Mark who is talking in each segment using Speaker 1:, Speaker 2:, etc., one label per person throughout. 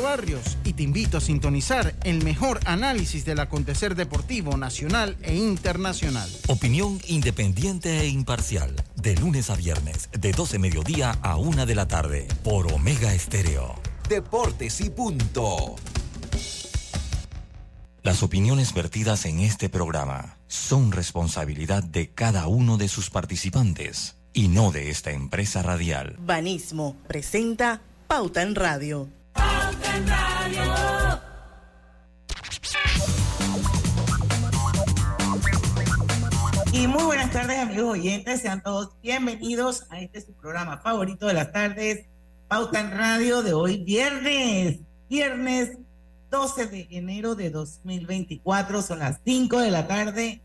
Speaker 1: Barrios y te invito a sintonizar el mejor análisis del acontecer deportivo nacional e internacional.
Speaker 2: Opinión independiente e imparcial, de lunes a viernes, de 12 mediodía a 1 de la tarde, por Omega Estéreo.
Speaker 3: Deportes y punto.
Speaker 2: Las opiniones vertidas en este programa son responsabilidad de cada uno de sus participantes y no de esta empresa radial.
Speaker 4: Banismo presenta Pauta en Radio.
Speaker 5: Y muy buenas tardes amigos oyentes, sean todos bienvenidos a este su programa favorito de las tardes, Pauta en Radio de hoy viernes, viernes 12 de enero de 2024, son las 5 de la tarde.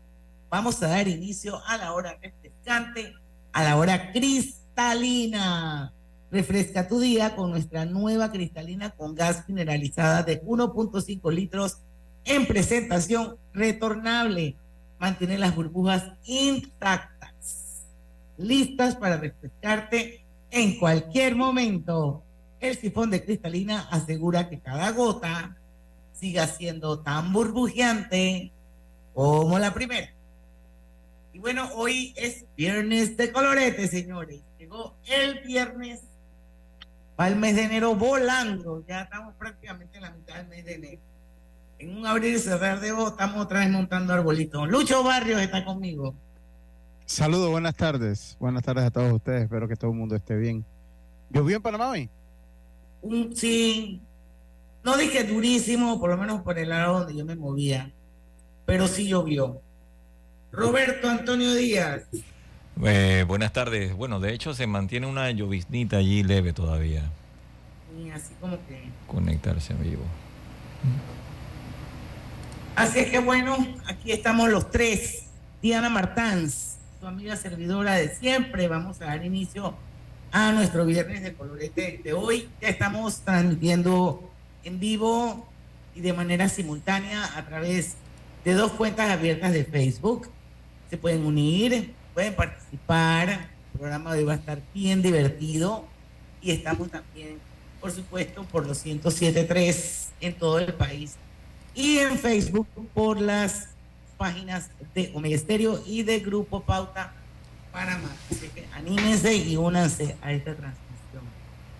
Speaker 5: Vamos a dar inicio a la hora refrescante, a la hora cristalina. Refresca tu día con nuestra nueva cristalina con gas mineralizada de 1.5 litros en presentación retornable. Mantiene las burbujas intactas, listas para refrescarte en cualquier momento. El sifón de cristalina asegura que cada gota siga siendo tan burbujeante como la primera. Y bueno, hoy es viernes de colorete, señores. Llegó el viernes para el mes de enero volando. Ya estamos prácticamente en la mitad del mes de enero. En un abrir y cerrar de ojos estamos otra vez montando arbolitos. Lucho Barrios está conmigo.
Speaker 6: Saludos, buenas tardes. Buenas tardes a todos ustedes. Espero que todo el mundo esté bien. ¿Llovió en Panamá hoy?
Speaker 5: Sí, no dije durísimo, por lo menos por el lado donde yo me movía, pero sí llovió. Roberto Antonio Díaz.
Speaker 7: Eh, buenas tardes. Bueno, de hecho se mantiene una lloviznita allí leve todavía.
Speaker 5: Y así como que.
Speaker 7: Conectarse en vivo.
Speaker 5: Así es que bueno, aquí estamos los tres. Diana Martans, su amiga servidora de siempre. Vamos a dar inicio a nuestro viernes de colorete de hoy. Ya estamos transmitiendo en vivo y de manera simultánea a través de dos cuentas abiertas de Facebook. Se pueden unir, pueden participar. El programa de hoy va a estar bien divertido y estamos también, por supuesto, por los 107.3 en todo el país y en Facebook por las páginas de Omega Estéreo y de Grupo Pauta Panamá. Así que anímense y únanse a esta transmisión.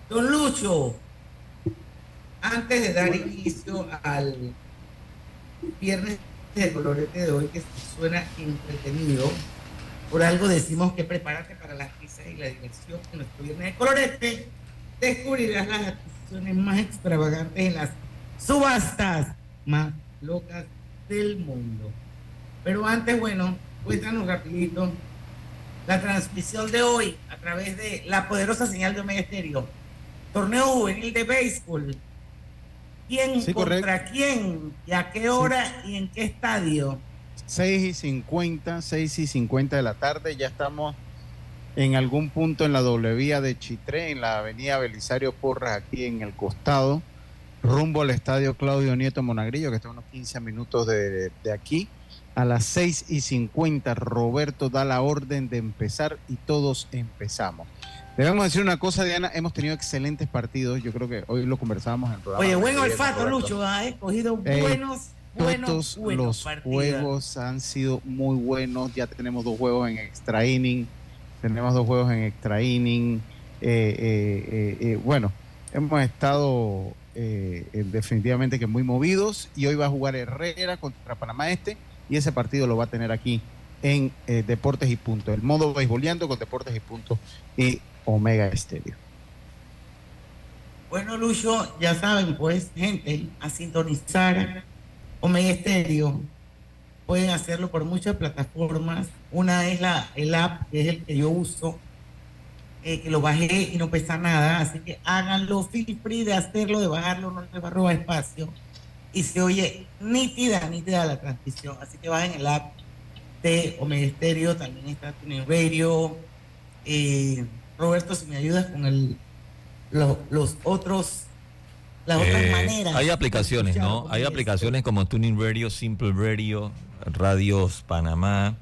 Speaker 5: Don Lucho, antes de dar inicio al viernes de colorete de hoy, que suena entretenido, por algo decimos que prepárate para la risa y la diversión en nuestro viernes de colorete, descubrirás las adquisiciones más extravagantes en las subastas más locas del mundo. Pero antes, bueno, cuéntanos rapidito la transmisión de hoy a través de la poderosa señal de Omega Estéreo. Torneo juvenil de béisbol. ¿Quién contra quién? ¿Y a qué hora y en qué estadio?
Speaker 6: 6 y 50, 6 y 50 de la tarde. Ya estamos en algún punto en la doble vía de Chitré, en la avenida Belisario Porras, aquí en el costado, rumbo al estadio Claudio Nieto Monagrillo, que está a unos 15 minutos de, de aquí. A las 6 y 50, Roberto da la orden de empezar y todos empezamos. Debemos decir una cosa, Diana, hemos tenido excelentes partidos. Yo creo que hoy lo conversábamos en el programa.
Speaker 5: Oye, buen olfato, Lucho, ha escogido
Speaker 6: Eh,
Speaker 5: buenos, buenos,
Speaker 6: Todos
Speaker 5: buenos
Speaker 6: los juegos han sido muy buenos. Ya tenemos dos juegos en extra inning. Tenemos dos juegos en extra inning. Eh, eh, eh, eh, bueno, hemos estado eh, eh, definitivamente que muy movidos. Y hoy va a jugar Herrera contra Panamá Este. Y ese partido lo va a tener aquí en eh, Deportes y Punto. El modo beisboleando con Deportes y Punto y Omega Estéreo.
Speaker 5: Bueno, Lucho, ya saben, pues, gente, a sintonizar Omega Estéreo. Pueden hacerlo por muchas plataformas. Una es la, el app, que es el que yo uso, eh, que lo bajé y no pesa nada. Así que háganlo, feel free de hacerlo, de bajarlo, no les va a robar espacio. Y se oye nítida, nítida la transmisión. Así que bajen el app de Omega Estéreo, también está Tuning Radio. Eh, Roberto, si me ayudas con el lo- los otros, las otras
Speaker 7: Eh,
Speaker 5: maneras.
Speaker 7: hay aplicaciones, ¿no? Hay aplicaciones como Tuning Radio, Simple Radio, Radios Panamá.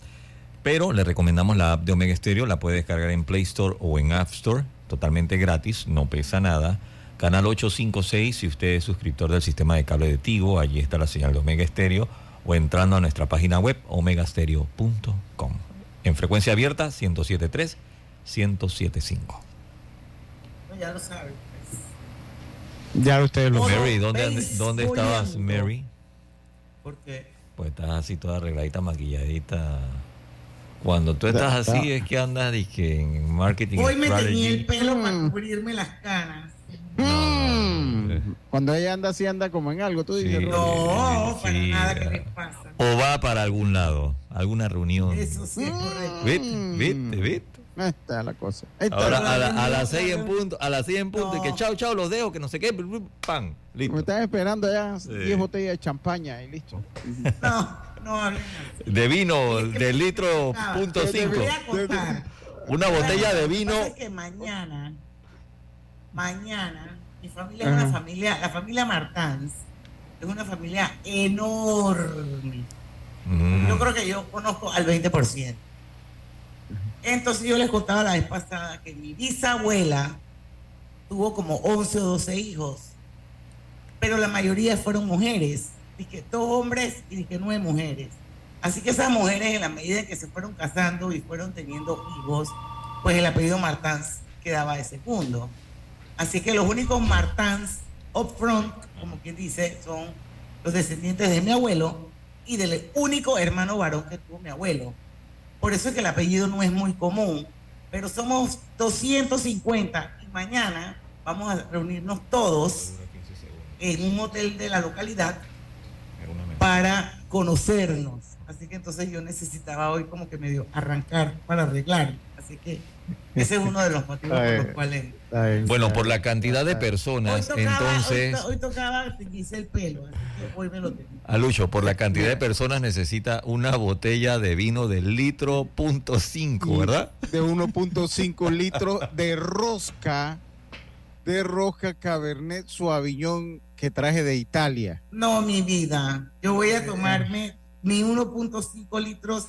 Speaker 7: Pero le recomendamos la app de Omega Stereo, la puede descargar en Play Store o en App Store, totalmente gratis, no pesa nada. Canal 856, si usted es suscriptor del sistema de cable de Tigo, allí está la señal de Omega Estéreo, o entrando a nuestra página web, omegastereo.com. En frecuencia abierta, 107.3, 107.5.
Speaker 5: No, ya lo saben.
Speaker 6: Ya ustedes lo
Speaker 7: Mary, ¿dónde, ¿dónde estabas. Mary?
Speaker 5: Porque
Speaker 7: Pues estás así toda arregladita, maquilladita. Cuando tú estás así es que andas dizque, en marketing
Speaker 5: hoy me
Speaker 7: strategy.
Speaker 5: tenía el pelo para
Speaker 6: Mm.
Speaker 5: cubrirme las canas.
Speaker 6: Mm. Cuando ella anda así, anda como en algo, tú dices.
Speaker 5: No, para
Speaker 7: sí,
Speaker 5: nada que me pasa.
Speaker 7: O va para algún lado, alguna reunión.
Speaker 5: Eso sí es correcto.
Speaker 7: ¿Viste? ¿Viste? ¿Viste?
Speaker 6: Ahí está la cosa. Está.
Speaker 7: Ahora
Speaker 5: la
Speaker 7: a, la- a
Speaker 5: reunión,
Speaker 7: las seis en punto, a las seis en punto, y que
Speaker 5: No.
Speaker 7: chao, chao, los dejo, que no sé qué, pan,
Speaker 6: Me están esperando ya
Speaker 7: Sí.
Speaker 6: 10 botellas de champaña y listo.
Speaker 5: No, no hablen así.
Speaker 7: De vino de litro punto cinco. Una botella de vino.
Speaker 5: es que mañana, mañana, mi familia es una familia, la familia Martans es una familia enorme.
Speaker 7: Mm.
Speaker 5: Yo creo que yo conozco al 20%. Entonces yo les contaba la vez pasada que mi bisabuela tuvo como 11 o 12 hijos, pero la mayoría fueron mujeres, dije dos hombres y dije nueve mujeres. Así que esas mujeres en la medida en que se fueron casando y fueron teniendo hijos, pues el apellido Martans quedaba de segundo. Así que los únicos Martans up front, como quien dice, son los descendientes de mi abuelo y del único hermano varón que tuvo mi abuelo. Por eso es que el apellido no es muy común, pero somos 250 y mañana vamos a reunirnos todos en un hotel de la localidad para conocernos. Así que entonces yo necesitaba hoy como que medio arrancar para arreglar. Así que ese es uno de los motivos por los cuales...
Speaker 7: Bueno, por la cantidad de
Speaker 5: Hoy
Speaker 7: personas,
Speaker 5: tocaba,
Speaker 7: entonces,
Speaker 5: hoy, to- hoy tocaba teñirse el pelo, así que hoy me lo tengo.
Speaker 7: Alucho, por la cantidad de personas necesita una botella de vino de litro punto cinco, ¿verdad?
Speaker 6: De 1.5 litros de rosca, de rosca Cabernet Sauvignon que traje de Italia.
Speaker 5: No, mi vida. Yo voy a tomarme mi 1.5 litros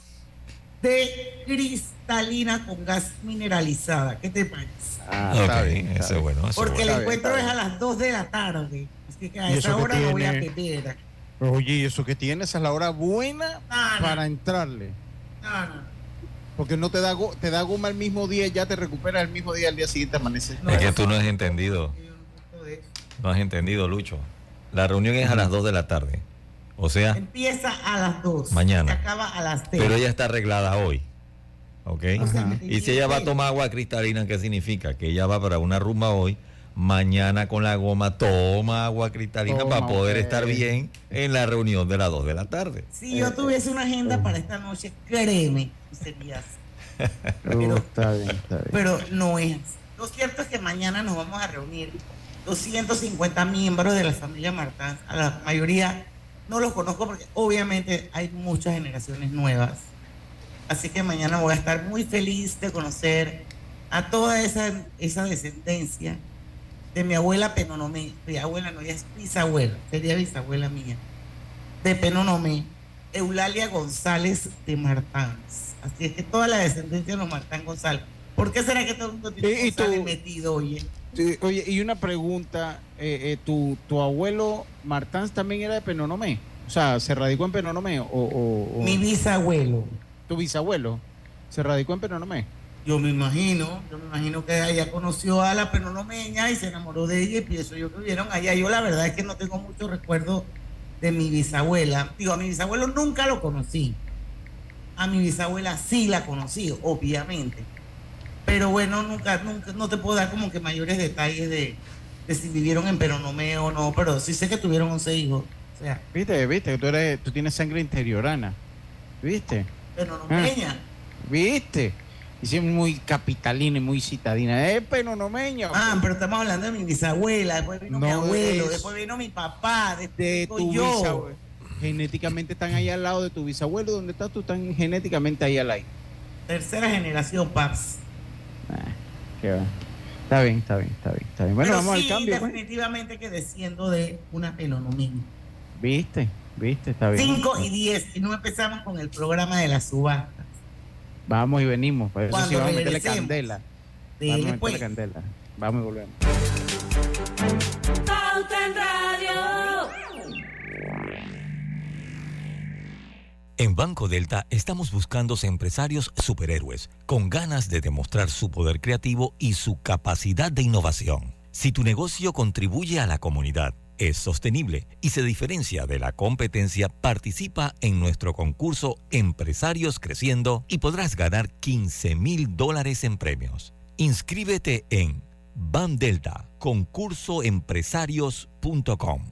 Speaker 5: de cristalina con gas mineralizada. ¿Qué te parece?
Speaker 6: Ah,
Speaker 7: Ok,
Speaker 6: está bien, está
Speaker 7: eso es
Speaker 6: bien.
Speaker 7: bueno. eso
Speaker 5: Porque
Speaker 7: bueno.
Speaker 5: el
Speaker 6: bien,
Speaker 5: encuentro es a las 2 de la tarde. Así que a
Speaker 6: ¿Y
Speaker 5: esa
Speaker 6: eso qué
Speaker 5: hora no voy a
Speaker 6: tiene?
Speaker 5: beber.
Speaker 6: Oye, ¿y eso que tienes? Esa es la hora buena
Speaker 5: No, no,
Speaker 6: para entrarle.
Speaker 5: no, no.
Speaker 6: Porque no te da, te da goma el mismo día, ya te recuperas el mismo día, al día siguiente amanece.
Speaker 5: No,
Speaker 7: Es que tú no has entendido.
Speaker 5: No
Speaker 7: has entendido, Lucho. La reunión es a las 2 de la tarde. O sea,
Speaker 5: Empieza a las 2.
Speaker 7: Mañana.
Speaker 5: Acaba a las 3.
Speaker 7: pero ella está arreglada hoy. ¿Ok?
Speaker 5: O sea, me
Speaker 7: Y si
Speaker 5: el
Speaker 7: ella va a tomar agua cristalina, ¿qué significa? Que ella va para una rumba hoy, mañana con la goma toma agua cristalina
Speaker 6: Toma,
Speaker 7: para poder estar bien en la reunión de las 2 de la tarde.
Speaker 5: Si yo tuviese una agenda para esta noche, créeme, sería así.
Speaker 6: Uh, está bien, está bien.
Speaker 5: pero no es. así. Lo cierto es que mañana nos vamos a reunir 250 miembros de la familia Martán. A la mayoría no los conozco porque obviamente hay muchas generaciones nuevas. Así que mañana voy a estar muy feliz de conocer a toda esa, esa descendencia de mi abuela Penonomé. Mi abuela no, ella es bisabuela, sería bisabuela mía. De Penonomé, Eulalia González de Martans. Así es que toda la descendencia de los Martán González. ¿Por qué será que todo el mundo tiene
Speaker 6: Y- y tú-
Speaker 5: González metido, oye?
Speaker 6: Oye, y una pregunta, eh, eh, ¿tu, ¿tu abuelo Martán también era de Penonomé? O sea, ¿se radicó en Penonomé? ¿O, o- o
Speaker 5: Mi bisabuelo.
Speaker 6: tu bisabuelo se radicó en Penonomé?
Speaker 5: Yo me imagino, yo me imagino que ella conoció a la penonomeña y se enamoró de ella y pienso yo que vivieron allá. Yo la verdad es que no tengo mucho recuerdo de mi bisabuela. Digo, a mi bisabuelo nunca lo conocí. A mi bisabuela sí la conocí, obviamente. Pero bueno, nunca, nunca, no te puedo dar como que mayores detalles de, de si vivieron en Penonomé o no, pero sí sé que tuvieron 11 hijos. O sea,
Speaker 6: ¿Viste? ¿Viste? Tú, eres, tú tienes sangre interiorana. ¿Viste?
Speaker 5: penonomeña.
Speaker 6: ¿Viste? Y sí, muy capitalina y muy citadina. Es penonomeña.
Speaker 5: Ah, pero estamos hablando de mi bisabuela, después vino mi
Speaker 6: No
Speaker 5: abuelo,
Speaker 6: es-
Speaker 5: después vino mi papá, después
Speaker 6: de tu
Speaker 5: yo.
Speaker 6: bisabuelo. Genéticamente están ahí al lado de tu bisabuelo. ¿Dónde estás tú? Están genéticamente ahí al lado.
Speaker 5: Tercera generación, paps.
Speaker 6: Ah, qué va. Está bien, está bien, está bien, está bien. Bueno,
Speaker 5: Pero
Speaker 6: vamos
Speaker 5: sí,
Speaker 6: al cambio. pues.
Speaker 5: definitivamente que desciendo de una penonomía.
Speaker 6: ¿Viste? ¿Viste? Está bien.
Speaker 5: 5 y 10, y no empezamos con el programa de la subasta.
Speaker 6: Vamos y venimos. Por eso sí
Speaker 5: Cuando
Speaker 6: vamos a meterle candela. Vamos a meterle
Speaker 5: pues.
Speaker 6: candela. Vamos y volvemos.
Speaker 2: En Banco Delta estamos buscando empresarios superhéroes con ganas de demostrar su poder creativo y su capacidad de innovación. Si tu negocio contribuye a la comunidad, es sostenible y se diferencia de la competencia, participa en nuestro concurso Empresarios Creciendo y podrás ganar 15 mil dólares en premios. Inscríbete en Bandelta, concursoempresarios.com.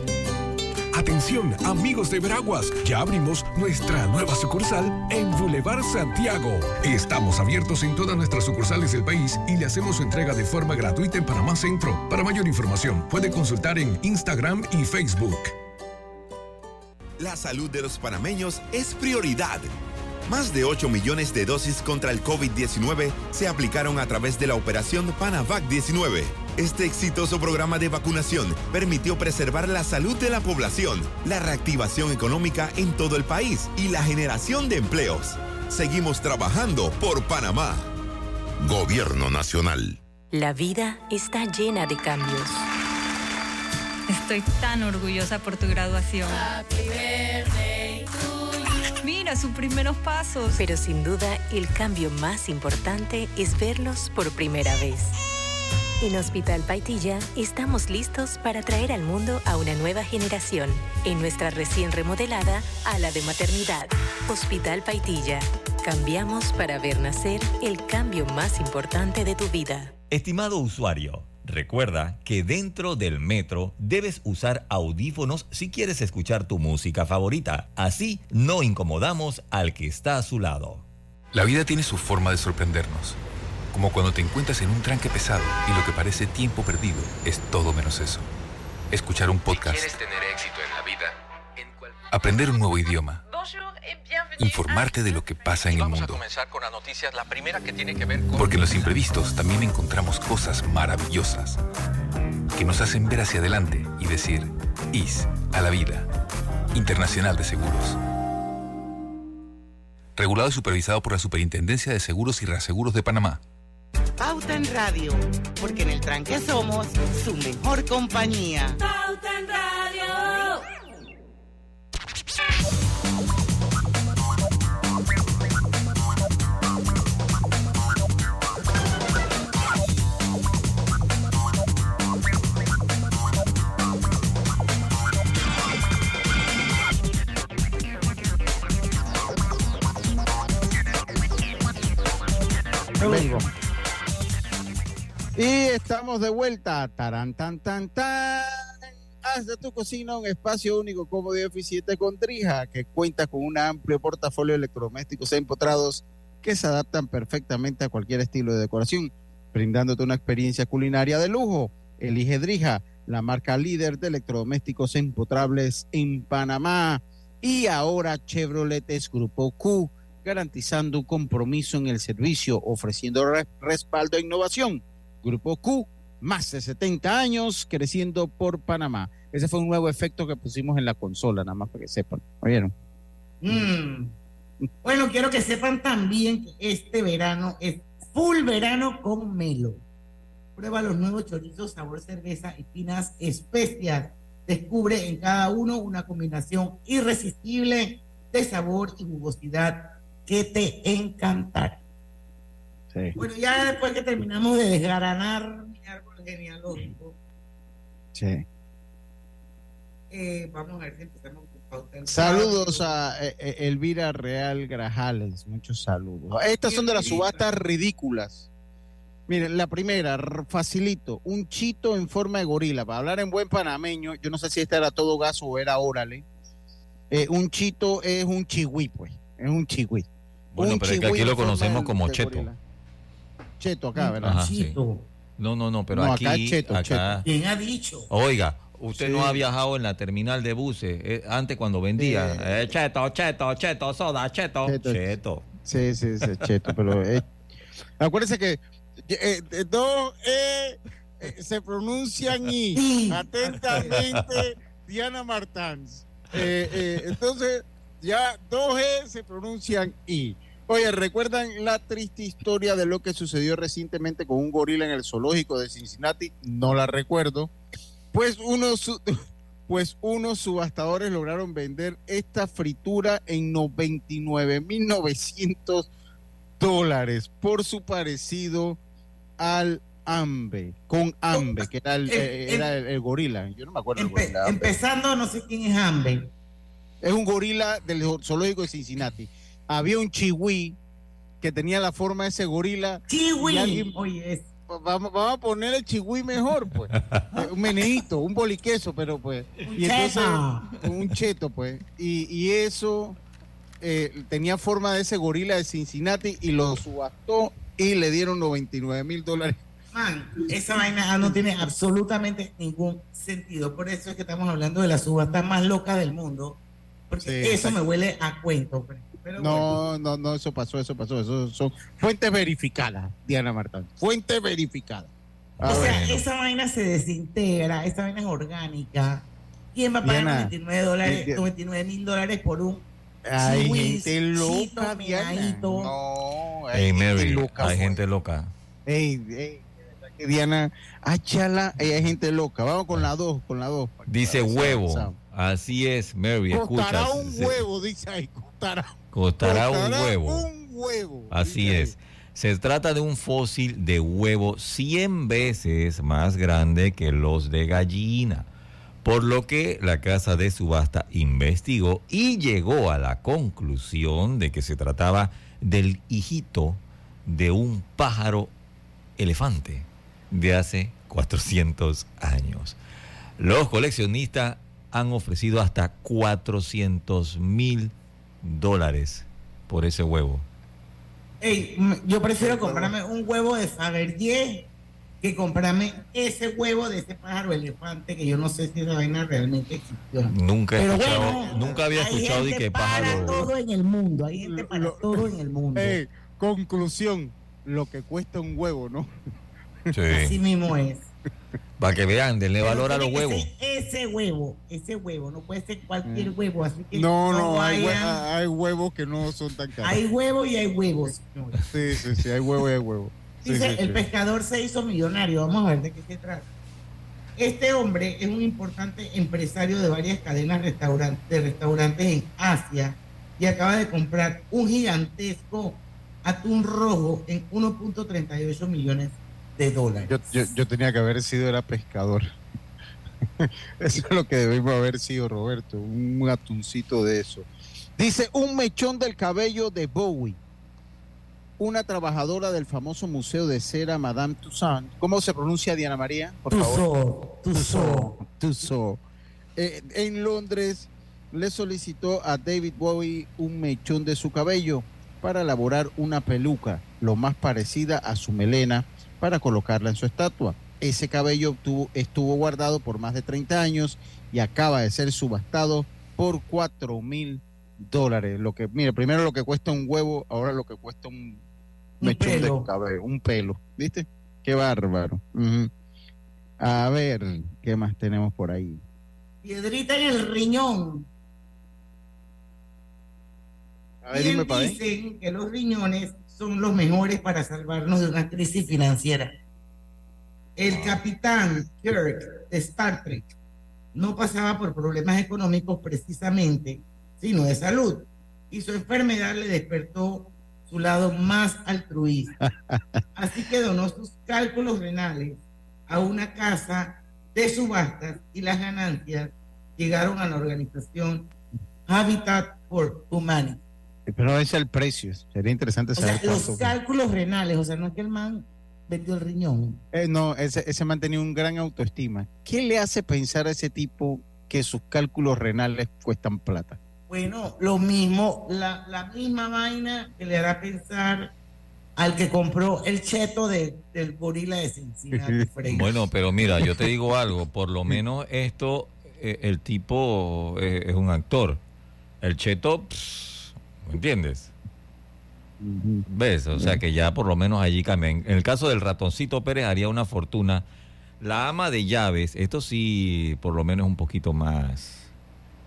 Speaker 8: Atención, amigos de Veraguas, ya abrimos nuestra nueva sucursal en Boulevard Santiago. Estamos abiertos en todas nuestras sucursales del país y le hacemos su entrega de forma gratuita en Panamá Centro. Para mayor información, puede consultar en Instagram y Facebook.
Speaker 9: La salud de los panameños es prioridad. Más de 8 millones de dosis contra el COVID-19 se aplicaron a través de la operación Panavac 19 este exitoso programa de vacunación permitió preservar la salud de la población, la reactivación económica en todo el país y la generación de empleos. Seguimos trabajando por Panamá. Gobierno Nacional.
Speaker 10: La vida está llena de cambios.
Speaker 11: Estoy tan orgullosa por tu graduación. Mira sus primeros pasos.
Speaker 10: Pero sin duda, el cambio más importante es verlos por primera vez. En Hospital Paitilla estamos listos para traer al mundo a una nueva generación en nuestra recién remodelada ala de maternidad. Hospital Paitilla. Cambiamos para ver nacer el cambio más importante de tu vida.
Speaker 2: Estimado usuario, recuerda que dentro del metro debes usar audífonos si quieres escuchar tu música favorita. Así no incomodamos al que está a su lado.
Speaker 12: La vida tiene su forma de sorprendernos como cuando te encuentras en un tranque pesado y lo que parece tiempo perdido es todo menos eso. Escuchar un podcast.
Speaker 13: quieres tener éxito en la vida,
Speaker 12: aprender un nuevo idioma. Informarte de lo que pasa en el mundo.
Speaker 13: Vamos a comenzar con las noticias, la primera que tiene que ver con...
Speaker 12: Porque en los imprevistos también encontramos cosas maravillosas que nos hacen ver hacia adelante y decir IS a la vida. Internacional de Seguros. Regulado y supervisado por la Superintendencia de Seguros y Reaseguros de Panamá.
Speaker 4: Pauta en Radio, porque en el tranque somos su mejor compañía.
Speaker 14: Pauta en Radio.
Speaker 6: Vengo. Y estamos de vuelta. Tarán, tan, tan, tan. Haz de tu cocina un espacio único, cómodo y eficiente con Trija, que cuenta con un amplio portafolio de electrodomésticos empotrados que se adaptan perfectamente a cualquier estilo de decoración, brindándote una experiencia culinaria de lujo. Elige Drija, la marca líder de electrodomésticos empotrables en Panamá. Y ahora Chevrolet es Grupo Q, garantizando un compromiso en el servicio, ofreciendo re- respaldo e innovación. Grupo Q, más de 70 años creciendo por Panamá. Ese fue un nuevo efecto que pusimos en la consola, nada más para que sepan. ¿Oyeron?
Speaker 5: Mm. Bueno, quiero que sepan también que este verano es full verano con Melo. Prueba los nuevos chorizos sabor cerveza y finas especias. Descubre en cada uno una combinación irresistible de sabor y jugosidad que te encantará.
Speaker 6: Sí.
Speaker 5: Bueno, ya después que terminamos de desgranar mi árbol genealógico,
Speaker 6: Sí.
Speaker 5: eh, vamos a ver si empezamos con
Speaker 6: Saludos a eh, eh, Elvira Real Grajales, muchos saludos. Estas son de las subastas ridículas. Miren, la primera, facilito, un chito en forma de gorila. Para hablar en buen panameño, yo no sé si este era todo gas o era órale. Eh, un chito es un chihui, pues. Es un chihui.
Speaker 7: Bueno, pero es que aquí lo conocemos como cheto.
Speaker 6: gorila. Cheto acá, ¿verdad?
Speaker 7: Ajá, sí. No, no, no, pero
Speaker 6: No,
Speaker 7: aquí,
Speaker 6: acá es cheto,
Speaker 7: acá-
Speaker 5: ¿Quién ha dicho?
Speaker 7: Oiga, usted
Speaker 6: Sí.
Speaker 7: no ha viajado en la terminal de buses, eh, antes cuando vendía,
Speaker 6: Sí.
Speaker 7: eh, cheto, cheto, cheto, soda, cheto,
Speaker 6: Cheto.
Speaker 7: cheto.
Speaker 6: Sí, sí, sí, cheto, pero eh, acuérdense que dos E eh, se pronuncian I. Atentamente, Diana Martans. Eh, eh, entonces, ya dos E se pronuncian I. Oye, ¿recuerdan la triste historia de lo que sucedió recientemente con un gorila en el zoológico de Cincinnati? No la recuerdo. Pues unos, pues unos subastadores lograron vender esta fritura en 99.900 dólares por su parecido al Ambe, con Ambe, que era el,
Speaker 5: El-
Speaker 6: eh, era el, el gorila. Yo no me acuerdo.
Speaker 5: Empe-
Speaker 6: gorila Ambe.
Speaker 5: empezando, no sé quién es Amber.
Speaker 6: Es un gorila del zoológico de Cincinnati. Había un chihui que tenía la forma de ese gorila. Alguien-
Speaker 5: oye, es-
Speaker 6: Vamos, vamos a poner el chihui mejor, pues. Un meneíto, un boliqueso, pero pues.
Speaker 5: Un
Speaker 6: y entonces,
Speaker 5: cheto.
Speaker 6: un cheto, pues. Y, y eso eh, tenía forma de ese gorila de Cincinnati y lo subastó y le dieron 99 mil dólares.
Speaker 5: Man, esa vaina no tiene absolutamente ningún sentido. Por eso es que estamos hablando de la subasta más loca del mundo. Porque
Speaker 6: Sí,
Speaker 5: eso me huele a cuento. pues. Pero
Speaker 6: No, no, no, eso pasó, eso pasó. Eso son fuentes verificadas, Diana Martán. Fuentes verificadas.
Speaker 5: O sea, esa vaina se desintegra, esa vaina es orgánica. ¿Quién va a pagar
Speaker 6: Diana,
Speaker 5: 99 dólares,
Speaker 6: eh,
Speaker 5: 99 mil dólares por un
Speaker 6: Hay gente loca,
Speaker 5: chito,
Speaker 6: Diana. No,
Speaker 7: Hey, Mary,
Speaker 6: loca,
Speaker 7: hay gente loca.
Speaker 6: Ey, ey, de verdad que Diana, achala, ey, hay gente loca. Vamos con la dos, con la dos.
Speaker 7: Dice huevo. Así es, Mary,
Speaker 6: Costará
Speaker 7: escucha.
Speaker 6: un
Speaker 7: se-
Speaker 6: huevo, dice ahí, costará.
Speaker 7: Costará un huevo.
Speaker 6: Un huevo.
Speaker 7: Así es. Se trata de un fósil de huevo 100 veces más grande que los de gallina, por lo que la casa de subasta investigó y llegó a la conclusión de que se trataba del hijito de un pájaro elefante de hace 400 años. Los coleccionistas han ofrecido hasta 400 mil dólares por ese huevo.
Speaker 5: Ey, mm, yo prefiero comprarme un huevo de Fabergé que comprarme ese huevo de ese pájaro elefante que yo no sé si esa vaina realmente existió.
Speaker 7: Nunca he
Speaker 5: Pero
Speaker 7: escuchado,
Speaker 5: bueno,
Speaker 7: nunca había
Speaker 5: hay
Speaker 7: escuchado de
Speaker 5: gente
Speaker 7: que
Speaker 5: para
Speaker 7: pájaro.
Speaker 5: todo en el mundo, hay gente para todo en el mundo.
Speaker 6: Conclusión, lo que cuesta un huevo, ¿no?
Speaker 5: Así mismo es.
Speaker 7: Para que vean, denle valor a los huevos.
Speaker 5: Ese huevo, ese huevo, no puede ser cualquier huevo, así que
Speaker 6: No, no, hay, hue-
Speaker 5: vayan.
Speaker 6: hay huevos que no son tan caros.
Speaker 5: Hay huevo y hay huevos. señores.
Speaker 6: Sí, sí, sí, hay huevo y hay huevo. Sí,
Speaker 5: Dice,
Speaker 6: sí,
Speaker 5: el
Speaker 6: sí.
Speaker 5: pescador se hizo millonario. Vamos a ver de qué se trata. Este hombre es un importante empresario de varias cadenas de restaurantes en Asia y acaba de comprar un gigantesco atún rojo en 1.38 millones de dólares.
Speaker 6: Yo, yo, yo tenía que haber sido era pescador. Eso es lo que debimos haber sido, Roberto. Un atuncito de eso. Dice, un mechón del cabello de Bowie. Una trabajadora del famoso museo de cera Madame Tussauds. ¿Cómo se pronuncia Diana María? Por favor.
Speaker 5: Tussauds.
Speaker 6: Tussauds. Eh, en Londres le solicitó a David Bowie un mechón de su cabello para elaborar una peluca lo más parecida a su melena para colocarla en su estatua. Ese cabello obtuvo- estuvo guardado por más de 30 años y acaba de ser subastado por 4 mil dólares. Lo que, mire, primero lo que cuesta un huevo, ahora lo que cuesta un mechón
Speaker 5: pelo.
Speaker 6: de cabello, un pelo. ¿Viste? Qué bárbaro. A ver, ¿qué más tenemos por ahí?
Speaker 5: Piedrita en el riñón.
Speaker 6: A ver,
Speaker 5: Bien
Speaker 6: dime
Speaker 5: dicen que los riñones son los mejores para salvarnos de una crisis financiera. El capitán Kirk de Star Trek no pasaba por problemas económicos precisamente, sino de salud. Y su enfermedad le despertó su lado más altruista. Así que donó sus cálculos renales a una casa de subastas y las ganancias llegaron a la organización Habitat for Humanity.
Speaker 6: Pero ese es el precio. Sería interesante
Speaker 5: O sea,
Speaker 6: saber
Speaker 5: los cálculos renales, o sea, no es que el man vendió el riñón.
Speaker 6: Eh, no, ese, ese man tenía un gran autoestima. ¿Qué le hace pensar a ese tipo que sus cálculos renales cuestan plata?
Speaker 5: Bueno, lo mismo, la, la misma vaina que le hará pensar al que compró el cheto de, del gorila de Cincinnati.
Speaker 7: Bueno, pero mira, yo te digo algo, por lo menos esto, eh, el tipo eh, es un actor. El cheto, pss, ¿me entiendes? ¿Ves? O sea que ya por lo menos allí cambian. En el caso del ratoncito Pérez haría una fortuna. La ama de llaves, esto sí, por lo menos un poquito más.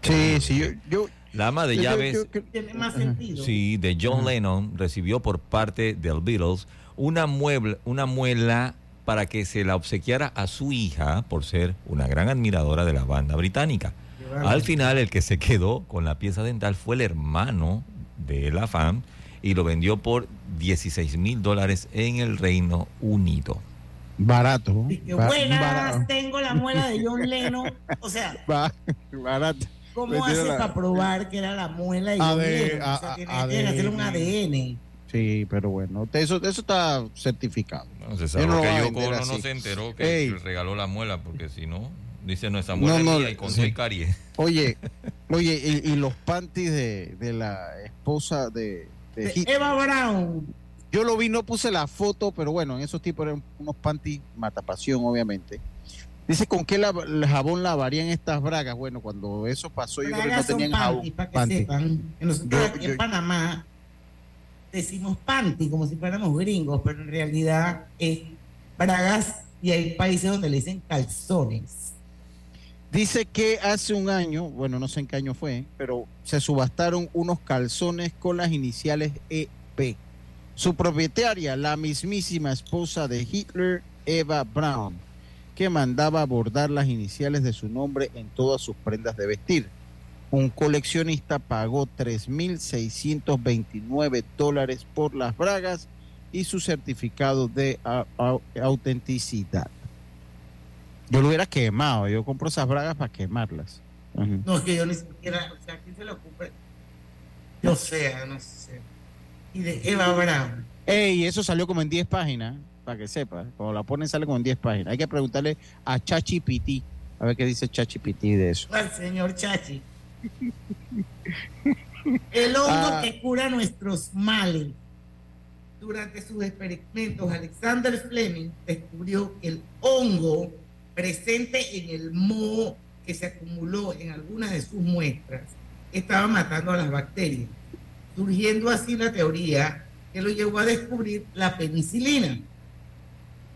Speaker 6: Sí, sí, yo, yo
Speaker 7: la ama de llaves,
Speaker 5: tiene más sentido.
Speaker 7: sí, de John Lennon recibió por parte del Beatles una mueble, una muela para que se la obsequiara a su hija por ser una gran admiradora de la banda británica. Al final, el que se quedó con la pieza dental fue el hermano de la fan y lo vendió por 16 mil dólares en el Reino Unido.
Speaker 6: Barato.
Speaker 5: buenas, tengo la muela de John Lennon. O sea,
Speaker 6: barato.
Speaker 5: ¿Cómo hace para probar que era la muela de John Lennon? O sea, tiene que hacer un ADN.
Speaker 6: Sí, pero bueno, eso, eso está certificado.
Speaker 7: No, se sabe que Yoko no, no se enteró que regaló la muela, porque si no, dice nuestra muela no, y con sí. caries.
Speaker 6: Oye, oye, y, y, los panties de, de la esposa de,
Speaker 5: de, de Eva Brown.
Speaker 6: Yo lo vi, no puse la foto, pero bueno, en esos tipos eran unos panties matapasión, obviamente. Dice, ¿con qué la, el jabón lavarían estas bragas? Bueno, cuando eso pasó, yo creo que no tenían jabón.
Speaker 5: Para que panty. sepan, nosotros yo, aquí yo, en Panamá decimos panty como si fuéramos gringos, pero en realidad es bragas y hay países donde le dicen calzones.
Speaker 6: Dice que hace un año, bueno, no sé en qué año fue, pero se subastaron unos calzones con las iniciales EP. Su propietaria, la mismísima esposa de Hitler, Eva Braun, que mandaba abordar las iniciales de su nombre en todas sus prendas de vestir. Un coleccionista pagó 3.629 dólares por las bragas y su certificado de autenticidad. Yo lo hubiera quemado, yo compro esas bragas para quemarlas.
Speaker 5: No, es que yo ni siquiera, o sea, ¿quién se lo ocupa? Yo sé, no sé. Y de Eva Brown.
Speaker 6: Ey, eso salió como en 10 páginas, para que sepa. Cuando la ponen sale como en 10 páginas. Hay que preguntarle a Chachi Piti, a ver qué dice Chachi Piti de eso.
Speaker 5: Al señor Chachi. El hongo ah. que cura nuestros males. Durante sus experimentos, Alexander Fleming descubrió que el hongo presente en el moho que se acumuló en algunas de sus muestras estaba matando a las bacterias, surgiendo así la teoría que lo llevó a descubrir la penicilina.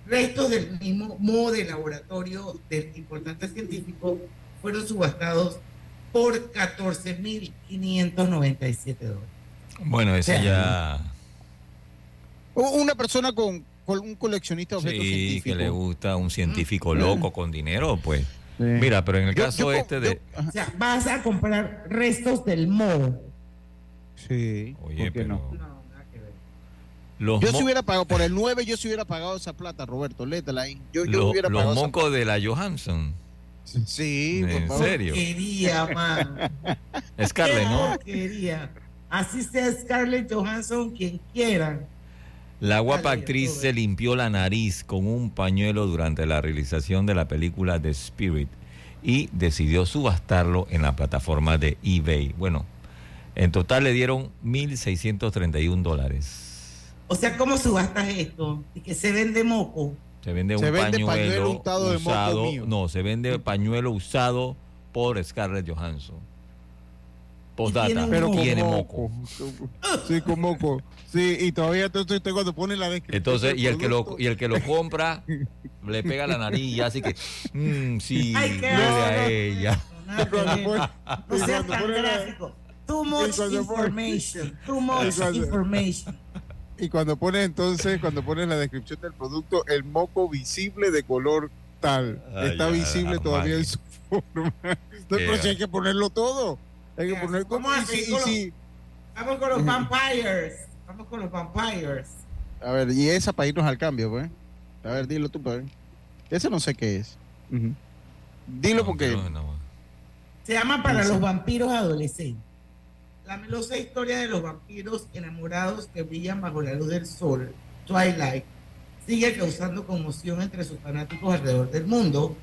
Speaker 5: Restos del mismo moho de laboratorio del importante científico fueron subastados por 14.597 dólares.
Speaker 7: Bueno, o sea, ya...
Speaker 6: Una persona con un coleccionista de objetos
Speaker 7: sí,
Speaker 6: científicos.
Speaker 7: que le gusta un científico mm. loco con dinero, pues. Sí. Mira, pero en el caso yo, yo, este de...
Speaker 5: O sea, vas a comprar restos del moho.
Speaker 6: Sí.
Speaker 7: Oye, pero...
Speaker 5: No, nada que ver.
Speaker 6: Los yo si hubiera pagado por el 9, yo si hubiera pagado esa plata, Roberto, létela ahí. Yo, yo
Speaker 7: Lo,
Speaker 6: hubiera
Speaker 7: los
Speaker 6: pagado
Speaker 7: mocos de la Johansson.
Speaker 6: Sí,
Speaker 7: ¿En
Speaker 6: por favor.
Speaker 7: serio?
Speaker 5: Quería, man.
Speaker 7: Scarlett, ¿no?
Speaker 5: Quería. Así sea Scarlett Johansson, quien quiera.
Speaker 7: La guapa actriz se limpió la nariz con un pañuelo durante la realización de la película The Spirit y decidió subastarlo en la plataforma de eBay. Bueno, en total le dieron 1.631 dólares.
Speaker 5: O sea, ¿cómo subastas esto? ¿Y que se vende moco?
Speaker 7: Se vende
Speaker 6: Se
Speaker 7: un
Speaker 6: vende
Speaker 7: pañuelo,
Speaker 6: pañuelo untado de moco
Speaker 7: usado.
Speaker 6: mío.
Speaker 7: no, se vende pañuelo usado por Scarlett Johansson. Postdata,
Speaker 6: Pero con
Speaker 7: tiene
Speaker 6: moco.
Speaker 7: moco.
Speaker 6: Sí, con moco. Sí, y todavía entonces usted cuando pone la descripción.
Speaker 7: Entonces, y el que lo, y el que lo compra le pega la nariz y así que, mm, sí,
Speaker 5: Ay, qué
Speaker 7: huele a ella.
Speaker 5: No seas tan gráfico. Too much information. Too much
Speaker 6: cuando-
Speaker 5: information.
Speaker 6: Y cuando pone entonces, cuando pone la descripción del producto, el moco visible de color tal.
Speaker 7: Ay,
Speaker 6: Está
Speaker 7: ya,
Speaker 6: visible todavía en su forma. Pero si hay que ponerlo todo. Hay que poner
Speaker 5: ¿cómo
Speaker 6: como y
Speaker 5: así?
Speaker 6: si- si-
Speaker 5: Vamos con los vampires. Vamos con los vampires.
Speaker 6: A ver, y esa para irnos al cambio, pues. A ver, dilo tú, pues. Ese no sé qué es. Dilo porque.
Speaker 7: No, no.
Speaker 5: Se llama Para los vampiros adolescentes. La melosa historia de los vampiros enamorados que brillan bajo la luz del sol, Twilight, sigue causando conmoción entre sus fanáticos alrededor del mundo,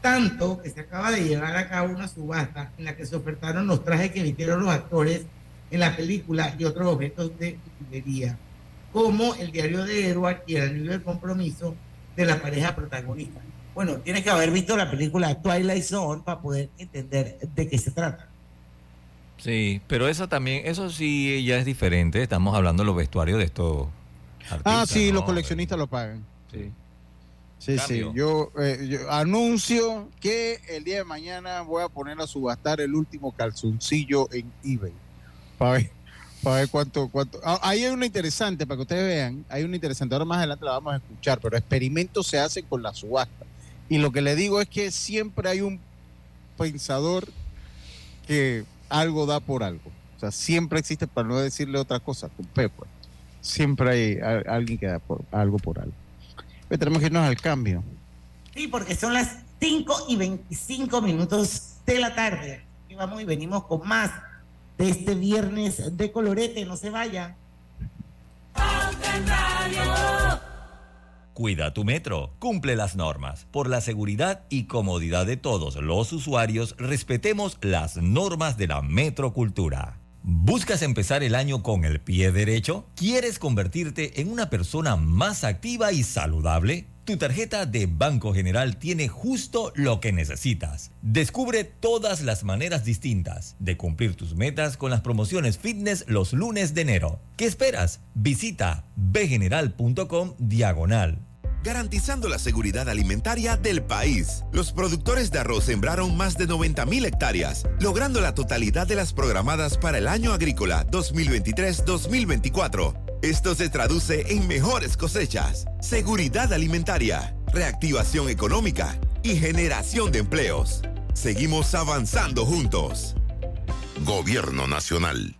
Speaker 5: tanto que se acaba de llevar a cabo una subasta en la que se ofertaron los trajes que vistieron los actores en la película y otros objetos de utilería, como el diario de Edward y el anillo de compromiso de la pareja protagonista. Bueno, tienes que haber visto la película Twilight Zone para poder entender de qué se trata.
Speaker 7: Sí, pero eso también, eso sí ya es diferente. Estamos hablando de los vestuarios de estos
Speaker 6: Ah,
Speaker 7: artistas,
Speaker 6: sí,
Speaker 7: ¿no?
Speaker 6: los coleccionistas lo pagan.
Speaker 7: Sí.
Speaker 6: Sí, sí. Yo, eh, yo anuncio que el día de mañana voy a poner a subastar el último calzoncillo en eBay. Para ver, para ver cuánto, cuánto. Ah, ahí hay una interesante, para que ustedes vean. Hay una interesante. Ahora más adelante la vamos a escuchar, pero experimentos se hacen con la subasta. Y lo que le digo es que siempre hay un pensador que algo da por algo. O sea, siempre existe, para no decirle otra cosa, con P, pues. Siempre hay alguien que da por algo por algo. Pero tenemos que irnos al cambio.
Speaker 5: Sí, porque son las 5 y 25 minutos de la tarde. Y vamos y venimos con más de este viernes de colorete. No se vayan.
Speaker 2: Cuida tu metro, cumple las normas. Por la seguridad y comodidad de todos los usuarios, respetemos las normas de la metrocultura. ¿Buscas empezar el año con el pie derecho? ¿Quieres convertirte en una persona más activa y saludable? Tu tarjeta de Banco General tiene justo lo que necesitas. Descubre todas las maneras distintas de cumplir tus metas con las promociones fitness los lunes de enero. ¿Qué esperas? Visita bgeneral.com diagonal.
Speaker 9: Garantizando la seguridad alimentaria del país. Los productores de arroz sembraron más de 90.000 hectáreas, logrando la totalidad de las programadas para el año agrícola 2023-2024. Esto se traduce en mejores cosechas, seguridad alimentaria, reactivación económica y generación de empleos. Seguimos avanzando juntos. Gobierno Nacional.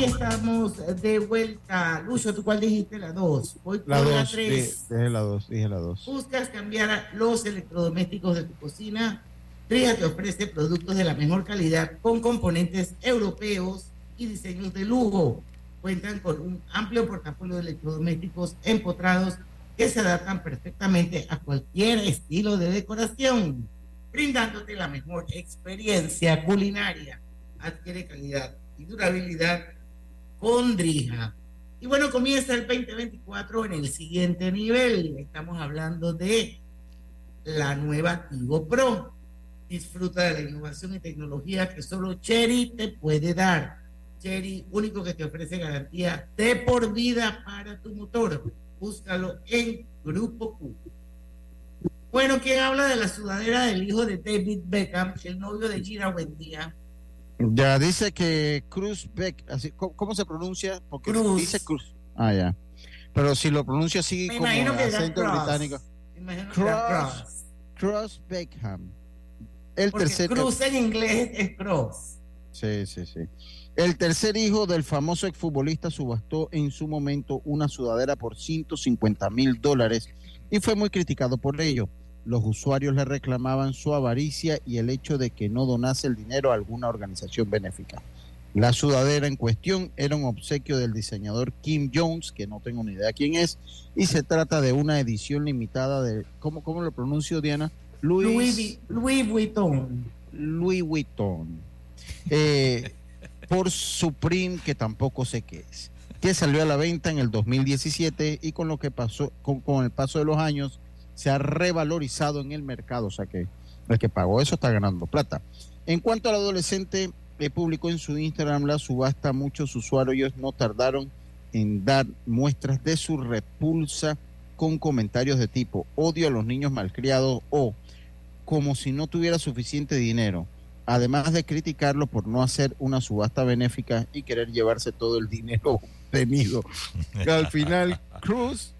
Speaker 5: Y estamos de vuelta. Lucho, ¿tú cuál dijiste? La 2. Voy
Speaker 6: La
Speaker 5: con la
Speaker 6: 2,
Speaker 5: 3.
Speaker 6: dije la 2, dije la 2.
Speaker 5: Buscas cambiar los electrodomésticos de tu cocina. Tria te ofrece productos de la mejor calidad con componentes europeos y diseños de lujo. Cuentan con un amplio portafolio de electrodomésticos empotrados que se adaptan perfectamente a cualquier estilo de decoración, brindándote la mejor experiencia culinaria. Adquiere calidad y durabilidad con Drija. Y bueno, comienza el 2024 en el siguiente nivel. Estamos hablando de la nueva Tigo Pro. Disfruta de la innovación y tecnología que solo Cherry te puede dar. Cherry, único que te ofrece garantía de por vida para tu motor. Búscalo en Grupo Q. Bueno, ¿quién habla de la sudadera del hijo de David Beckham, el novio de Gina Buendía?
Speaker 6: Ya dice que Cruz Beck, así, ¿cómo, cómo se pronuncia? Porque
Speaker 5: Cruz.
Speaker 6: dice Cruz. Ah, ya. Pero si lo pronuncia así
Speaker 5: Me
Speaker 6: como
Speaker 5: imagino que era
Speaker 6: acento
Speaker 5: Cross.
Speaker 6: británico. Cross.
Speaker 5: Cross.
Speaker 6: Cross Beckham. El
Speaker 5: Porque
Speaker 6: tercer
Speaker 5: Cruz en inglés es Cross.
Speaker 6: Sí, sí, sí. El tercer hijo del famoso exfutbolista subastó en su momento una sudadera por 150 mil dólares y fue muy criticado por ello. Los usuarios le reclamaban su avaricia y el hecho de que no donase el dinero a alguna organización benéfica. La sudadera en cuestión era un obsequio del diseñador Kim Jones, que no tengo ni idea quién es, y se trata de una edición limitada de, ¿cómo, cómo lo pronuncio Diana? Louis,
Speaker 5: Louis, Vuitton.
Speaker 6: Louis Vuitton. Eh, por Supreme, que tampoco sé qué es. Que salió a la venta en el 2017 y con lo que pasó, con, con el paso de los años, se ha revalorizado en el mercado. O sea que el que pagó eso está ganando plata. En cuanto al adolescente, eh, publicó en su Instagram la subasta. Muchos usuarios no tardaron en dar muestras de su repulsa con comentarios de tipo odio a los niños malcriados o como si no tuviera suficiente dinero. además de criticarlo por no hacer una subasta benéfica y querer llevarse todo el dinero obtenido. Al final, Cruz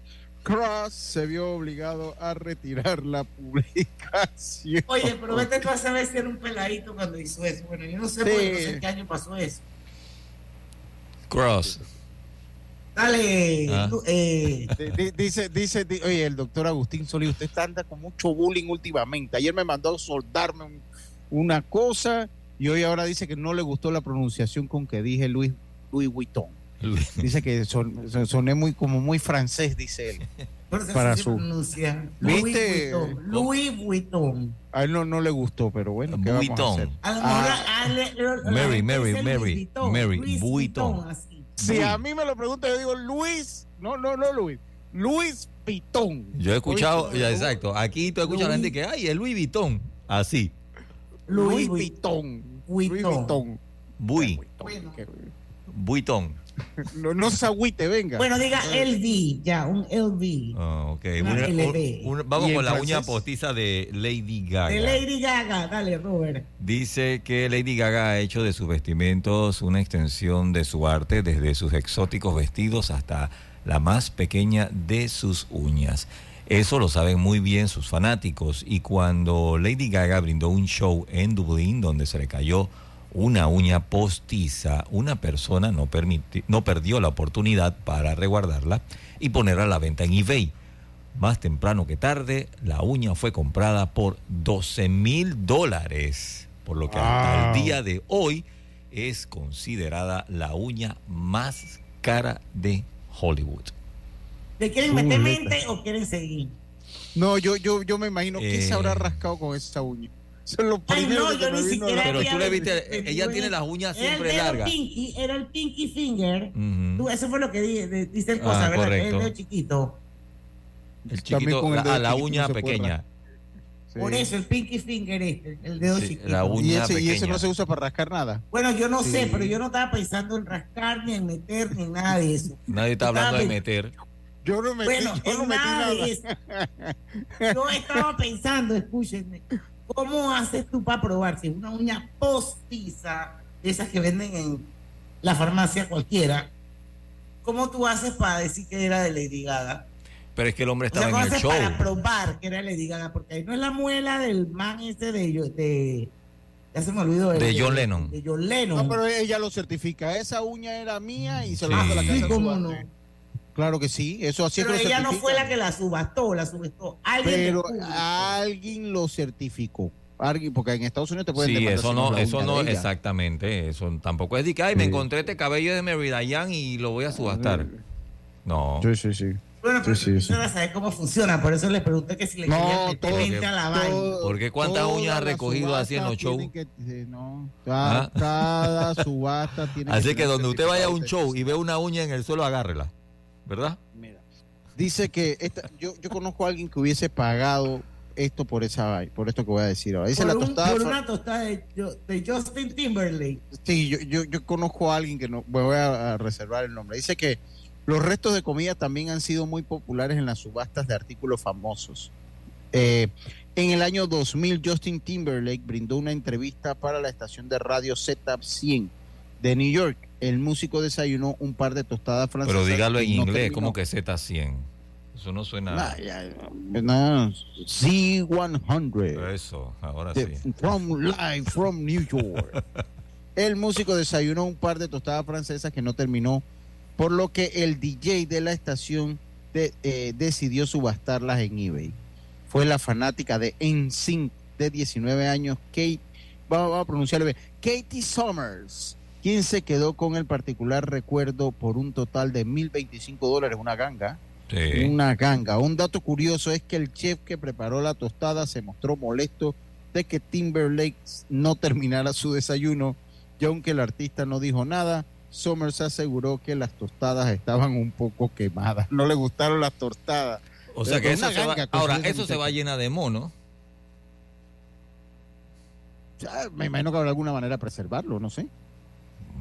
Speaker 6: Cross se vio obligado a retirar la publicación.
Speaker 5: Oye, pero vete tú a saber si era un peladito cuando hizo eso. Bueno, yo no sé, porque no sé en qué año pasó eso.
Speaker 7: Cross.
Speaker 5: Dale.
Speaker 7: Ah.
Speaker 5: eh,
Speaker 6: Di- Dice, dice, di- oye, el doctor Agustín Solís, usted está anda con mucho bullying últimamente. Ayer me mandó a soldarme un- una cosa y hoy ahora dice que no le gustó la pronunciación con que dije Luis, Louis Vuitton. Dice que son- son- soné muy como muy francés, dice él. Para
Speaker 5: se
Speaker 6: su-
Speaker 5: pronuncia.
Speaker 6: ¿Viste?
Speaker 5: Vuitton. Louis Vuitton.
Speaker 6: A él no, no le gustó, pero bueno, ¿qué vamos a
Speaker 7: Vuitton.
Speaker 6: hacer?
Speaker 5: A lo mejor a- a- le- le- la
Speaker 7: Mary, Mary, Mary,
Speaker 5: Vuitton,
Speaker 7: Mary, Vuitton.
Speaker 5: así.
Speaker 6: Si a mí me lo pregunta, yo digo Luis, no, no, no Luis, Luis Pitón.
Speaker 7: Yo he escuchado, ya, exacto. Aquí tú escuchas a la gente que, ay, el Louis Vuitton. Así.
Speaker 6: Vuitton. Louis
Speaker 5: Vuitton.
Speaker 6: Vuitton.
Speaker 7: Bui.
Speaker 5: Bueno,
Speaker 7: Vuitton.
Speaker 6: No, no se agüite, venga.
Speaker 5: bueno, diga LV, ya, un LV.
Speaker 7: Ah, ok.
Speaker 5: Una
Speaker 7: Una-
Speaker 5: LB.
Speaker 7: un- vamos
Speaker 6: ¿Y en
Speaker 7: con la uña
Speaker 6: francés?
Speaker 7: postiza de Lady Gaga.
Speaker 5: De Lady Gaga, dale, Robert.
Speaker 7: Dice que Lady Gaga ha hecho de sus vestimentos una extensión de su arte, desde sus exóticos vestidos hasta la más pequeña de sus uñas. Eso lo saben muy bien sus fanáticos y cuando Lady Gaga brindó un show en Dublín donde se le cayó una uña postiza, una persona no, permiti- no perdió la oportunidad para resguardarla y ponerla a la venta en eBay. Más temprano que tarde, la uña fue comprada por 12 mil dólares, por lo que hasta
Speaker 6: Wow.
Speaker 7: el día de hoy es considerada la uña más cara de Hollywood.
Speaker 5: ¿Le quieren meter mente o quieren seguir?
Speaker 6: No, yo, yo, yo me imagino que se
Speaker 7: Eh.
Speaker 6: habrá rascado con esa uña. Eso es lo
Speaker 5: Ay, no,
Speaker 6: que
Speaker 5: yo
Speaker 6: me
Speaker 5: ni siquiera
Speaker 7: Pero tú le viste,
Speaker 5: metido
Speaker 7: ella
Speaker 5: en-
Speaker 7: tiene las uñas
Speaker 5: Era el
Speaker 7: siempre largas.
Speaker 5: Pinky, era el pinky finger. Eso fue lo que di- de- dice el
Speaker 7: Ah,
Speaker 5: cosa, ¿verdad?
Speaker 7: correcto.
Speaker 5: El dedo chiquito.
Speaker 7: El chiquito,
Speaker 6: con el
Speaker 7: la,
Speaker 6: dedo
Speaker 7: a la
Speaker 6: chiquito
Speaker 7: uña pequeña.
Speaker 6: Sí.
Speaker 5: Por eso, el pinky finger este, el dedo
Speaker 7: Sí,
Speaker 5: chiquito.
Speaker 7: la uña
Speaker 6: Y ese, y ese no se usa para rascar nada.
Speaker 5: Bueno, yo no sé, pero yo no estaba pensando en rascar, ni en meter, ni en nada de eso.
Speaker 7: Nadie está hablando de meter.
Speaker 6: Yo no metí,
Speaker 5: Bueno,
Speaker 6: yo no
Speaker 5: en
Speaker 6: metí
Speaker 5: nada de
Speaker 6: nada.
Speaker 5: eso. Yo estaba pensando, escúchenme, ¿cómo haces tú para probar si es una uña postiza, de esas que venden en la farmacia cualquiera? ¿Cómo tú haces para decir que era de Lady Gaga?
Speaker 7: Pero es que el hombre
Speaker 5: O sea,
Speaker 7: estaba
Speaker 5: ¿cómo
Speaker 7: en el
Speaker 5: haces
Speaker 7: show.
Speaker 5: para probar que era Lady Gaga? Porque ahí no es la muela del man ese de... yo- de ya se me olvidó.
Speaker 7: De John Lennon.
Speaker 5: De John Lennon.
Speaker 6: No, pero ella lo certifica. Esa uña era mía y se la
Speaker 7: Sí.
Speaker 6: mando a la casa
Speaker 5: Sí,
Speaker 6: de
Speaker 5: cómo
Speaker 6: subasta. Claro que sí, eso así
Speaker 5: pero
Speaker 6: es que lo
Speaker 5: ella no fue la que la subastó, la subastó. Alguien
Speaker 6: Pero alguien lo certificó. Alguien, porque en Estados Unidos te pueden
Speaker 7: Sí, eso no, eso no, exactamente. Eso tampoco es de que, ay, me encontré este cabello de Mary Diane y lo voy a subastar. No.
Speaker 6: Sí, sí, sí.
Speaker 5: Bueno, pero
Speaker 6: Sí, sí, sí.
Speaker 5: saber cómo funciona, por eso les pregunté que si le
Speaker 6: No, todo-
Speaker 5: mente a la vaina.
Speaker 6: todo-
Speaker 7: ¿Por qué cuántas uñas ha recogido así en los shows?
Speaker 6: que- no, cada,
Speaker 7: Ah.
Speaker 6: cada subasta tiene
Speaker 7: Así que donde usted vaya a un show y ve una uña en el suelo, agárrela. ¿Verdad?
Speaker 6: Mira, dice que esta, yo, yo conozco a alguien que hubiese pagado esto por esa por esto que voy a decir ahora. Dice
Speaker 5: por,
Speaker 6: la
Speaker 5: un-
Speaker 6: tostada.
Speaker 5: por
Speaker 6: fue-
Speaker 5: una tostada de, de Justin Timberlake.
Speaker 6: Sí, yo, yo, yo conozco a alguien que no me voy a, a reservar el nombre. Dice que los restos de comida también han sido muy populares en las subastas de artículos famosos. Eh, en el año 2000, Justin Timberlake brindó una entrevista para la estación de radio Z100 de New York. El músico desayunó un par de tostadas francesas.
Speaker 7: Pero dígalo en
Speaker 6: no
Speaker 7: inglés, como que Z100. Eso no suena.
Speaker 6: Nah, ya, no, Z100.
Speaker 7: Eso, ahora sí.
Speaker 6: From live from New York. El músico desayunó un par de tostadas francesas que no terminó, por lo que el DJ de la estación de- eh, decidió subastarlas en eBay. Fue la fanática de NSYNC de 19 años, Kate, vamos a pronunciarlo bien, Katie Summers, quien se quedó con el particular recuerdo por un total de 1.025 dólares, una ganga.
Speaker 7: Sí.
Speaker 6: Una ganga. Un dato curioso es que el chef que preparó la tostada se mostró molesto de que Timberlake no terminara su desayuno y aunque el artista no dijo nada, Summers aseguró que las tostadas estaban un poco quemadas. No le gustaron las tostadas.
Speaker 7: O sea
Speaker 6: Pero
Speaker 7: que eso se va, ahora eso se va llena de mono.
Speaker 6: Ya, Me imagino que habrá alguna manera de preservarlo, no sé.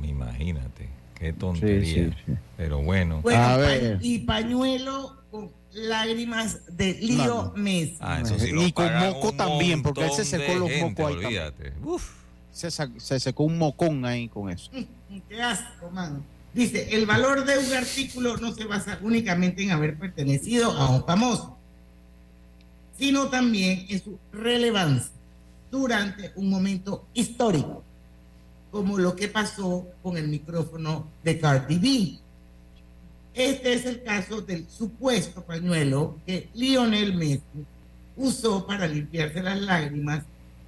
Speaker 7: Imagínate, qué tontería.
Speaker 6: sí, sí.
Speaker 7: Pero bueno.
Speaker 5: Bueno,
Speaker 6: A
Speaker 5: pa-
Speaker 6: ver.
Speaker 5: y pañuelo con lágrimas de Lío. Messi.
Speaker 7: Ah, eso sí
Speaker 6: Y con moco también, porque él se secó los
Speaker 7: gente,
Speaker 6: mocos ahí también.
Speaker 7: olvídate. Uf.
Speaker 6: se, se secó un mocón ahí con eso.
Speaker 5: Qué asco, man. Dice, el valor de un artículo no se basa únicamente en haber pertenecido a un famoso, sino también en su relevancia durante un momento histórico, como lo que pasó con el micrófono de Cardi B. Este es el caso del supuesto pañuelo que Lionel Messi usó para limpiarse las lágrimas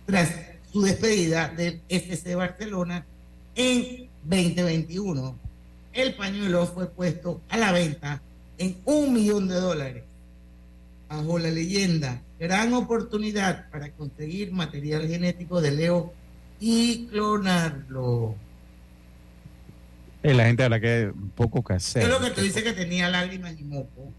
Speaker 5: tras su despedida del FC Barcelona en 2021. El pañuelo fue puesto a la venta en un millón de dólares. Bajo la leyenda, gran oportunidad para conseguir material genético de Leo y clonarlo.
Speaker 6: Es la gente a la que poco casera.
Speaker 5: Es lo que te dice que tenía lágrimas y moco.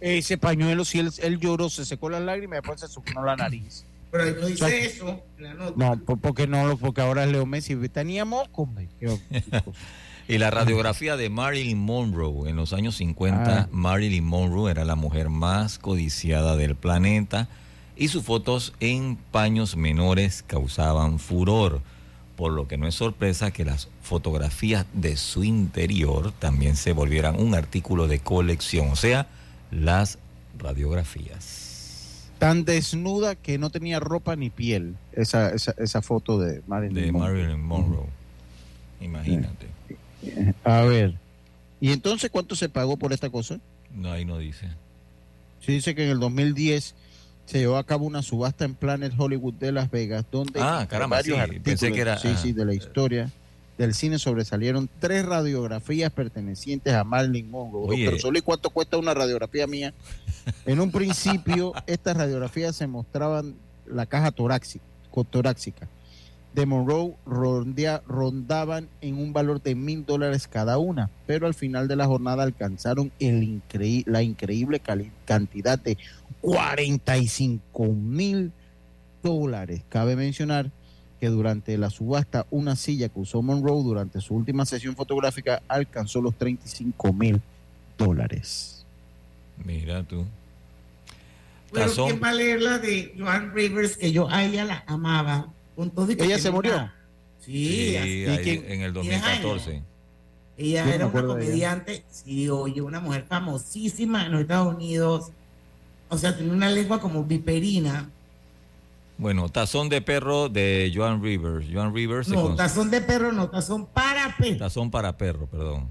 Speaker 6: Ese pañuelo, si él, él lloró, se secó las lágrimas y después se suponó la nariz.
Speaker 5: Pero ahí no dice eso la nota.
Speaker 6: No, porque no, porque ahora es Leo Messi. Tenía moco,
Speaker 7: Y la radiografía de Marilyn Monroe. En los años 50,
Speaker 6: Ah.
Speaker 7: Marilyn Monroe era la mujer más codiciada del planeta y sus fotos en paños menores causaban furor, por lo que no es sorpresa que las fotografías de su interior también se volvieran un artículo de colección, o sea, las radiografías.
Speaker 6: Tan desnuda que no tenía ropa ni piel. Esa, esa, esa foto de Marilyn
Speaker 7: De
Speaker 6: Monroe.
Speaker 7: Marilyn Monroe. Imagínate.
Speaker 6: A ver. ¿Y entonces cuánto se pagó por esta cosa?
Speaker 7: No, ahí no dice.
Speaker 6: Sí, dice que en el 2010 se llevó a cabo una subasta en Planet Hollywood de Las Vegas, donde
Speaker 7: Ah, caramba,
Speaker 6: varios
Speaker 7: sí,
Speaker 6: artículos,
Speaker 7: pensé que era-
Speaker 6: sí,
Speaker 7: ah.
Speaker 6: sí, de la historia del cine sobresalieron tres radiografías pertenecientes a Marilyn Monroe.
Speaker 7: Oye.
Speaker 6: Doctor Solís, ¿cuánto cuesta una radiografía mía? En un principio, estas radiografías se mostraban la caja torácica, torácica de Monroe rondea- rondaban en un valor de mil dólares cada una, pero al final de la jornada alcanzaron el increí- la increíble cantidad de 45 mil dólares. Cabe mencionar que durante la subasta una silla que usó Monroe durante su última sesión fotográfica alcanzó los 35 mil dólares.
Speaker 7: Mira tú.
Speaker 5: Pero
Speaker 7: Tazón.
Speaker 5: ¿quién va a leer la de Joan Rivers? Que yo a ella la amaba. Con todo y que
Speaker 6: ¿Ella se murió?
Speaker 5: una- Sí,
Speaker 7: ahí en el 2014.
Speaker 5: Ella
Speaker 6: me
Speaker 5: era una
Speaker 6: ella.
Speaker 5: comediante, sí, oye, una mujer famosísima en los Estados Unidos. O sea, tenía una lengua como viperina.
Speaker 7: Bueno, Tazón de Perro de Joan Rivers. Joan Rivers se
Speaker 5: No, tazón de perro, no, tazón para perro.
Speaker 7: Tazón para perro, perdón.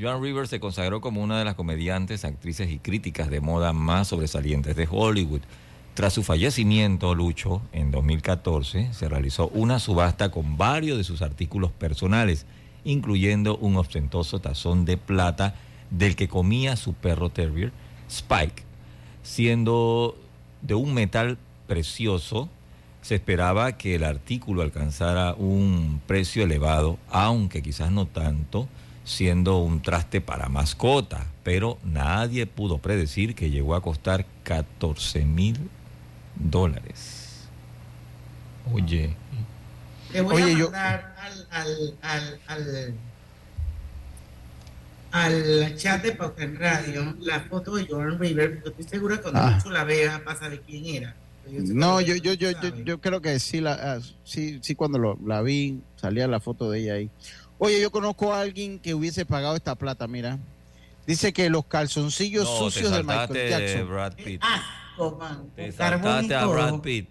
Speaker 7: Joan Rivers se consagró como una de las comediantes, actrices y críticas de moda más sobresalientes de Hollywood. Tras su fallecimiento, Lucho, en 2014, se realizó una subasta con varios de sus artículos personales, incluyendo un ostentoso tazón de plata del que comía su perro terrier, Spike. Siendo de un metal precioso, se esperaba que el artículo alcanzara un precio elevado, aunque quizás no tanto, siendo un traste para mascota, pero nadie pudo predecir que llegó a costar 14 mil dólares. Oye,
Speaker 5: Le voy
Speaker 6: Oye,
Speaker 5: a
Speaker 6: yo-
Speaker 5: mandar al, al, al, al, al chat de Pauta en Radio la foto de Joan Rivers, porque estoy segura que cuando
Speaker 6: Ah.
Speaker 5: mucho la vea va a saber quién era.
Speaker 6: No, yo, yo, yo, yo, yo creo que sí, la, ah, sí, sí cuando lo, la vi, salía la foto de ella ahí. Oye, yo conozco a alguien que hubiese pagado esta plata, mira. Dice que los calzoncillos
Speaker 7: no, te
Speaker 6: sucios de Michael Jackson.
Speaker 7: Brad Pitt.
Speaker 5: Asco, man.
Speaker 7: Te saltaste a. Brad Pitt.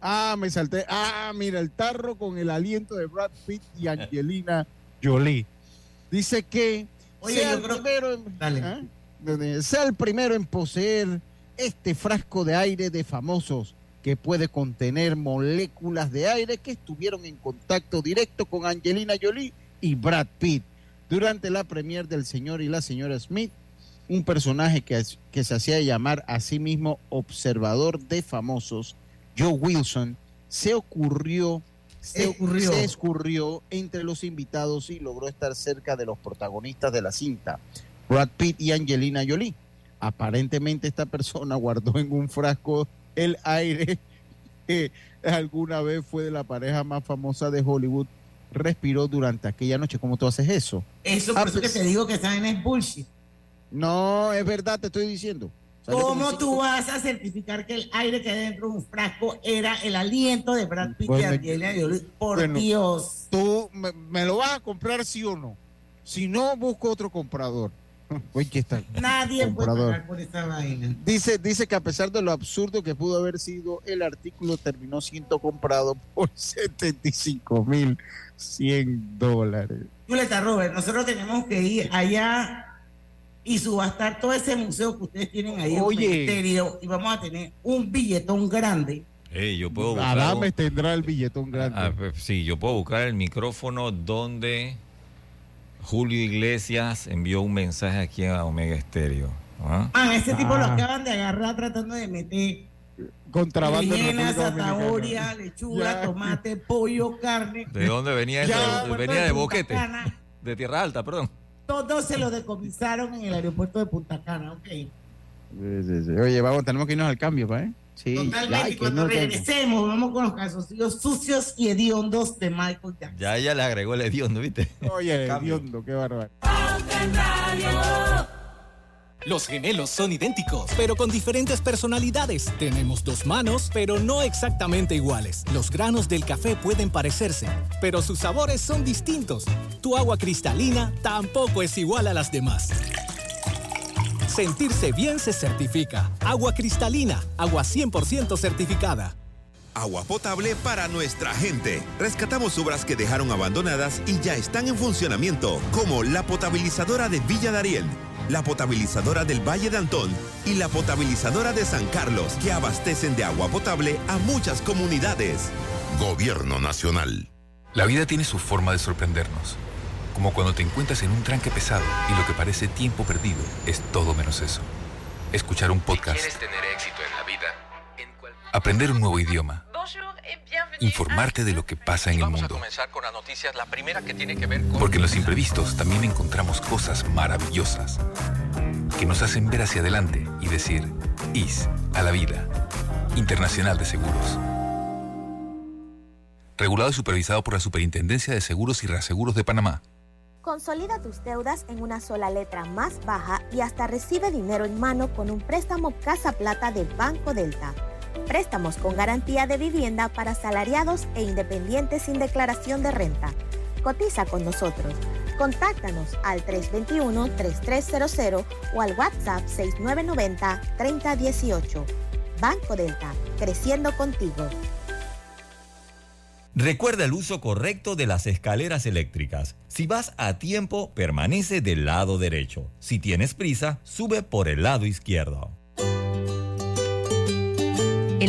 Speaker 6: Ah, me salté. Ah, mira, el tarro con el aliento de Brad Pitt y Angelina Jolie. Dice que
Speaker 5: Oye,
Speaker 6: sea,
Speaker 5: yo
Speaker 6: el
Speaker 5: creo-
Speaker 6: primero en,
Speaker 5: Dale.
Speaker 6: ¿Ah? Sea el primero en poseer este frasco de aire de famosos que puede contener moléculas de aire que estuvieron en contacto directo con Angelina Jolie y Brad Pitt durante la premier del señor y la señora Smith, un personaje que, que se hacía llamar a sí mismo observador de famosos, Joe Wilson, se ocurrió, se,
Speaker 5: Escurrió.
Speaker 6: se escurrió entre los invitados y logró estar cerca de los protagonistas de la cinta, Brad Pitt y Angelina Jolie. Aparentemente esta persona guardó en un frasco el aire que alguna vez fue de la pareja más famosa de Hollywood, respiró durante aquella noche. ¿Cómo tú haces eso?
Speaker 5: Eso
Speaker 6: Ah,
Speaker 5: por eso que
Speaker 6: pues-
Speaker 5: te digo que saben es bullshit.
Speaker 6: No, es verdad, te estoy diciendo.
Speaker 5: ¿Cómo tú vas a certificar que el aire que hay dentro de un frasco era el aliento de Brad Pitt y Angelina Jolie? Por Dios.
Speaker 6: ¿Tú me, lo vas a comprar sí o no? Si no, busco otro comprador. Oye, está
Speaker 5: Nadie puede pagar por esta vaina.
Speaker 6: Dice, dice que a pesar de lo absurdo que pudo haber sido, el artículo terminó siendo comprado por 75 mil 100 dólares.
Speaker 5: Julieta Robert, nosotros tenemos que ir allá y subastar todo ese museo que ustedes tienen ahí en el ministerio y vamos a tener un billetón grande.
Speaker 7: yo puedo
Speaker 6: buscar tendrá el billetón grande.
Speaker 7: Ah, pues, sí, yo puedo buscar el micrófono donde Julio Iglesias envió un mensaje aquí a Omega Estéreo.
Speaker 5: ¿ah? ah ese tipo lo ah. acaban de agarrar tratando de meter
Speaker 6: contrabando
Speaker 5: zanahoria, lechuga, tomate, pollo, carne.
Speaker 7: ¿De dónde venía eso? Venía de Boquete. De Tierra Alta, perdón.
Speaker 5: Todos se lo decomisaron en el aeropuerto de Punta Cana, ok.
Speaker 6: Oye, vamos, tenemos que irnos al cambio, ¿eh?
Speaker 5: Sí, Totalmente. cuando regresemos, vamos con los calzoncillos sucios y hediondos de Michael Jackson.
Speaker 7: Ya ella le agregó el hediondo, ¿viste?
Speaker 6: Oye, hediondo, qué bárbaro.
Speaker 15: Los gemelos son idénticos, pero con diferentes personalidades. Tenemos dos manos, pero no exactamente iguales. Los granos del café pueden parecerse, pero sus sabores son distintos. Tu agua cristalina tampoco es igual a las demás. Sentirse bien se certifica. Agua cristalina, agua 100% certificada.
Speaker 9: Agua potable para nuestra gente. Rescatamos obras que dejaron abandonadas y ya están en funcionamiento, como la potabilizadora de Villa Dariel la potabilizadora del Valle de Antón y la potabilizadora de San Carlos, que abastecen de agua potable a muchas comunidades. Gobierno Nacional.
Speaker 12: La vida tiene su forma de sorprendernos, como cuando te encuentras en un tranque pesado y lo que parece tiempo perdido es todo menos eso. Escuchar un podcast.
Speaker 13: quieres tener éxito en la vida,
Speaker 12: aprender un nuevo idioma informarte de lo que pasa en el mundo.
Speaker 13: Vamos a comenzar con las noticias, la primera que tiene que ver con...
Speaker 12: Porque en los imprevistos también encontramos cosas maravillosas que nos hacen ver hacia adelante y decir, IS a la vida. Internacional de Seguros. Regulado y supervisado por la Superintendencia de Seguros y Reaseguros de Panamá.
Speaker 16: Consolida tus deudas en una sola letra más baja y hasta recibe dinero en mano con un préstamo Casa Plata del Banco Delta. Préstamos con garantía de vivienda para salariados e independientes sin declaración de renta. Cotiza con nosotros. Contáctanos al 321-3300 o al WhatsApp 6990-3018. Banco Delta, creciendo contigo.
Speaker 2: Recuerda el uso correcto de las escaleras eléctricas. Si vas a tiempo, permanece del lado derecho. Si tienes prisa, sube por el lado izquierdo.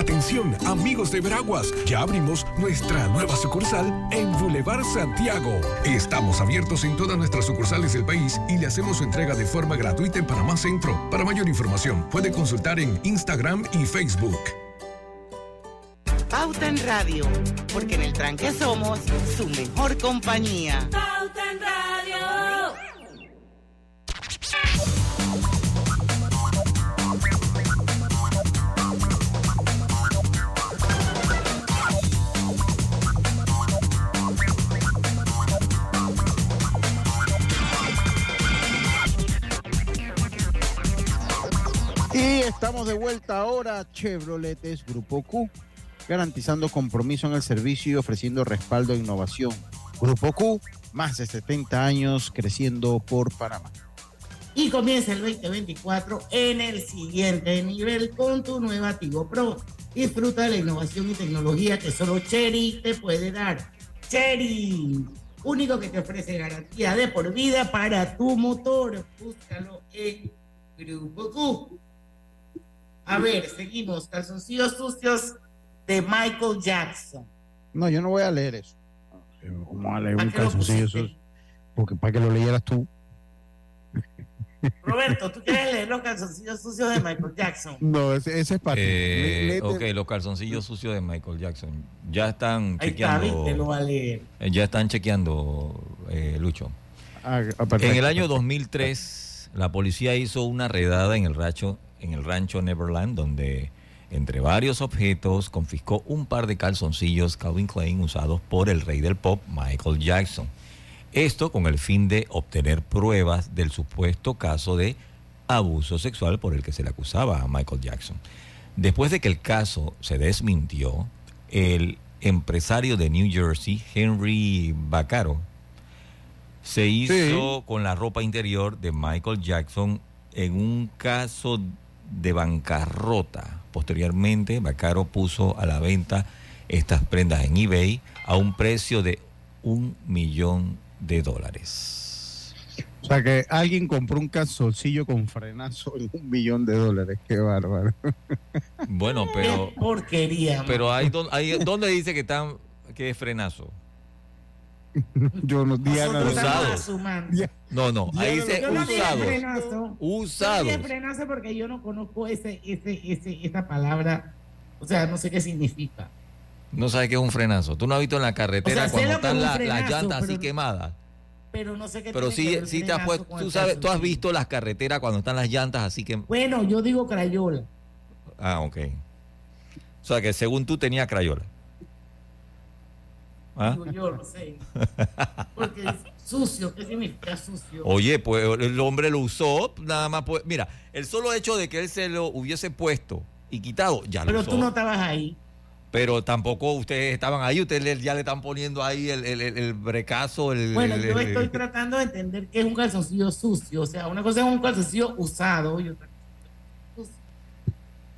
Speaker 8: Atención, amigos de Veraguas, ya abrimos nuestra nueva sucursal en Boulevard Santiago. Estamos abiertos en todas nuestras sucursales del país y le hacemos su entrega de forma gratuita en Panamá Centro. Para mayor información, puede consultar en Instagram y Facebook.
Speaker 5: Pauta en Radio, porque en el tranque somos su mejor compañía.
Speaker 14: Pauta en Radio.
Speaker 6: Estamos de vuelta ahora, Chevroletes Grupo Q, garantizando compromiso en el servicio y ofreciendo respaldo e innovación. Grupo Q, más de 70 años creciendo por Panamá.
Speaker 5: Y comienza el 2024 en el siguiente nivel con tu nueva Tigo Pro. Disfruta de la innovación y tecnología que solo Cherry te puede dar. Cherry, único que te ofrece garantía de por vida para tu motor. Búscalo en Grupo Q. A ver, seguimos. Calzoncillos sucios de Michael Jackson.
Speaker 6: No, yo no voy a leer eso. ¿Cómo a leer un calzoncillo sucio? Porque para que lo leyeras tú.
Speaker 5: Roberto, ¿tú quieres leer los calzoncillos sucios de Michael Jackson?
Speaker 6: No, ese, ese es para ti.
Speaker 7: Eh, ok, los calzoncillos sucios de Michael Jackson. Ya están
Speaker 5: Ahí está,
Speaker 7: chequeando.
Speaker 5: viste, lo va a leer.
Speaker 7: eh, ya están chequeando, eh, Lucho.
Speaker 6: Ah, ah.
Speaker 7: En el año 2003, la policía hizo una redada en el rancho, en el rancho Neverland, donde entre varios objetos confiscó un par de calzoncillos Calvin Klein usados por el rey del pop, Michael Jackson. Esto con el fin de obtener pruebas del supuesto caso de abuso sexual por el que se le acusaba a Michael Jackson. Después de que el caso se desmintió, el empresario de New Jersey, Henry Vaccaro, se hizo con la ropa interior de Michael Jackson en un caso de bancarrota. Posteriormente, Vaccaro puso a la venta estas prendas en eBay a un precio de un millón de dólares.
Speaker 6: O sea que alguien compró un calzoncillo con frenazo en un millón de dólares. Qué bárbaro.
Speaker 7: Bueno, pero
Speaker 5: Qué porquería.
Speaker 7: pero hay, hay ¿dónde dice que están que es frenazo?
Speaker 6: Yo no Diana,
Speaker 7: Usado. No, no, ahí
Speaker 6: Diana,
Speaker 7: dice
Speaker 5: Yo no diría
Speaker 7: usados.
Speaker 5: frenazo. Porque yo no conozco ese, ese, ese, esa palabra. O sea, no sé qué significa.
Speaker 7: No sabes qué es un frenazo. Tú no has visto en la carretera
Speaker 5: O sea, sé
Speaker 7: cuando están la- las llantas así quemadas.
Speaker 5: Pero no sé qué
Speaker 7: Pero sí,
Speaker 5: que
Speaker 7: sí te has puesto, tú sabes, tú has visto las carreteras cuando están las llantas así que...
Speaker 5: Bueno, yo digo crayola.
Speaker 7: Ah, ok. O sea que según tú tenía crayola. ¿Ah?
Speaker 5: Digo yo, no sé. Porque es sucio, ¿qué significa sucio?
Speaker 7: Oye, pues el hombre lo usó, nada más pues, mira, el solo hecho de que él se lo hubiese puesto y quitado, ya lo
Speaker 5: Pero
Speaker 7: usó.
Speaker 5: tú no estabas ahí.
Speaker 7: Pero tampoco ustedes estaban ahí, ustedes ya le están poniendo ahí el, el, brecazo, el...
Speaker 5: Bueno, yo estoy tratando de entender qué es un calzoncillo sucio. O sea, una cosa es un calzoncillo usado y otra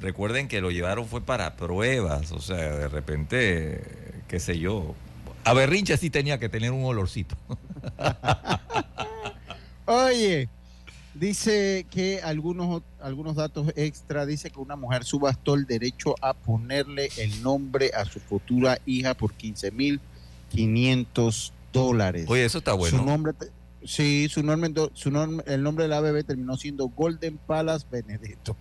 Speaker 7: Recuerden que lo llevaron fue para pruebas, o sea, de repente, qué sé yo. A Berrinche sí tenía que tener un olorcito.
Speaker 6: Oye, dice que algunos, algunos datos extra, dice que una mujer subastó el derecho a ponerle el nombre a su futura hija por 15.500 dólares.
Speaker 7: Oye, eso está bueno.
Speaker 6: Su nombre, te- sí, su nombre, su nombre, el nombre de la bebé terminó siendo Golden Palace Benedetto.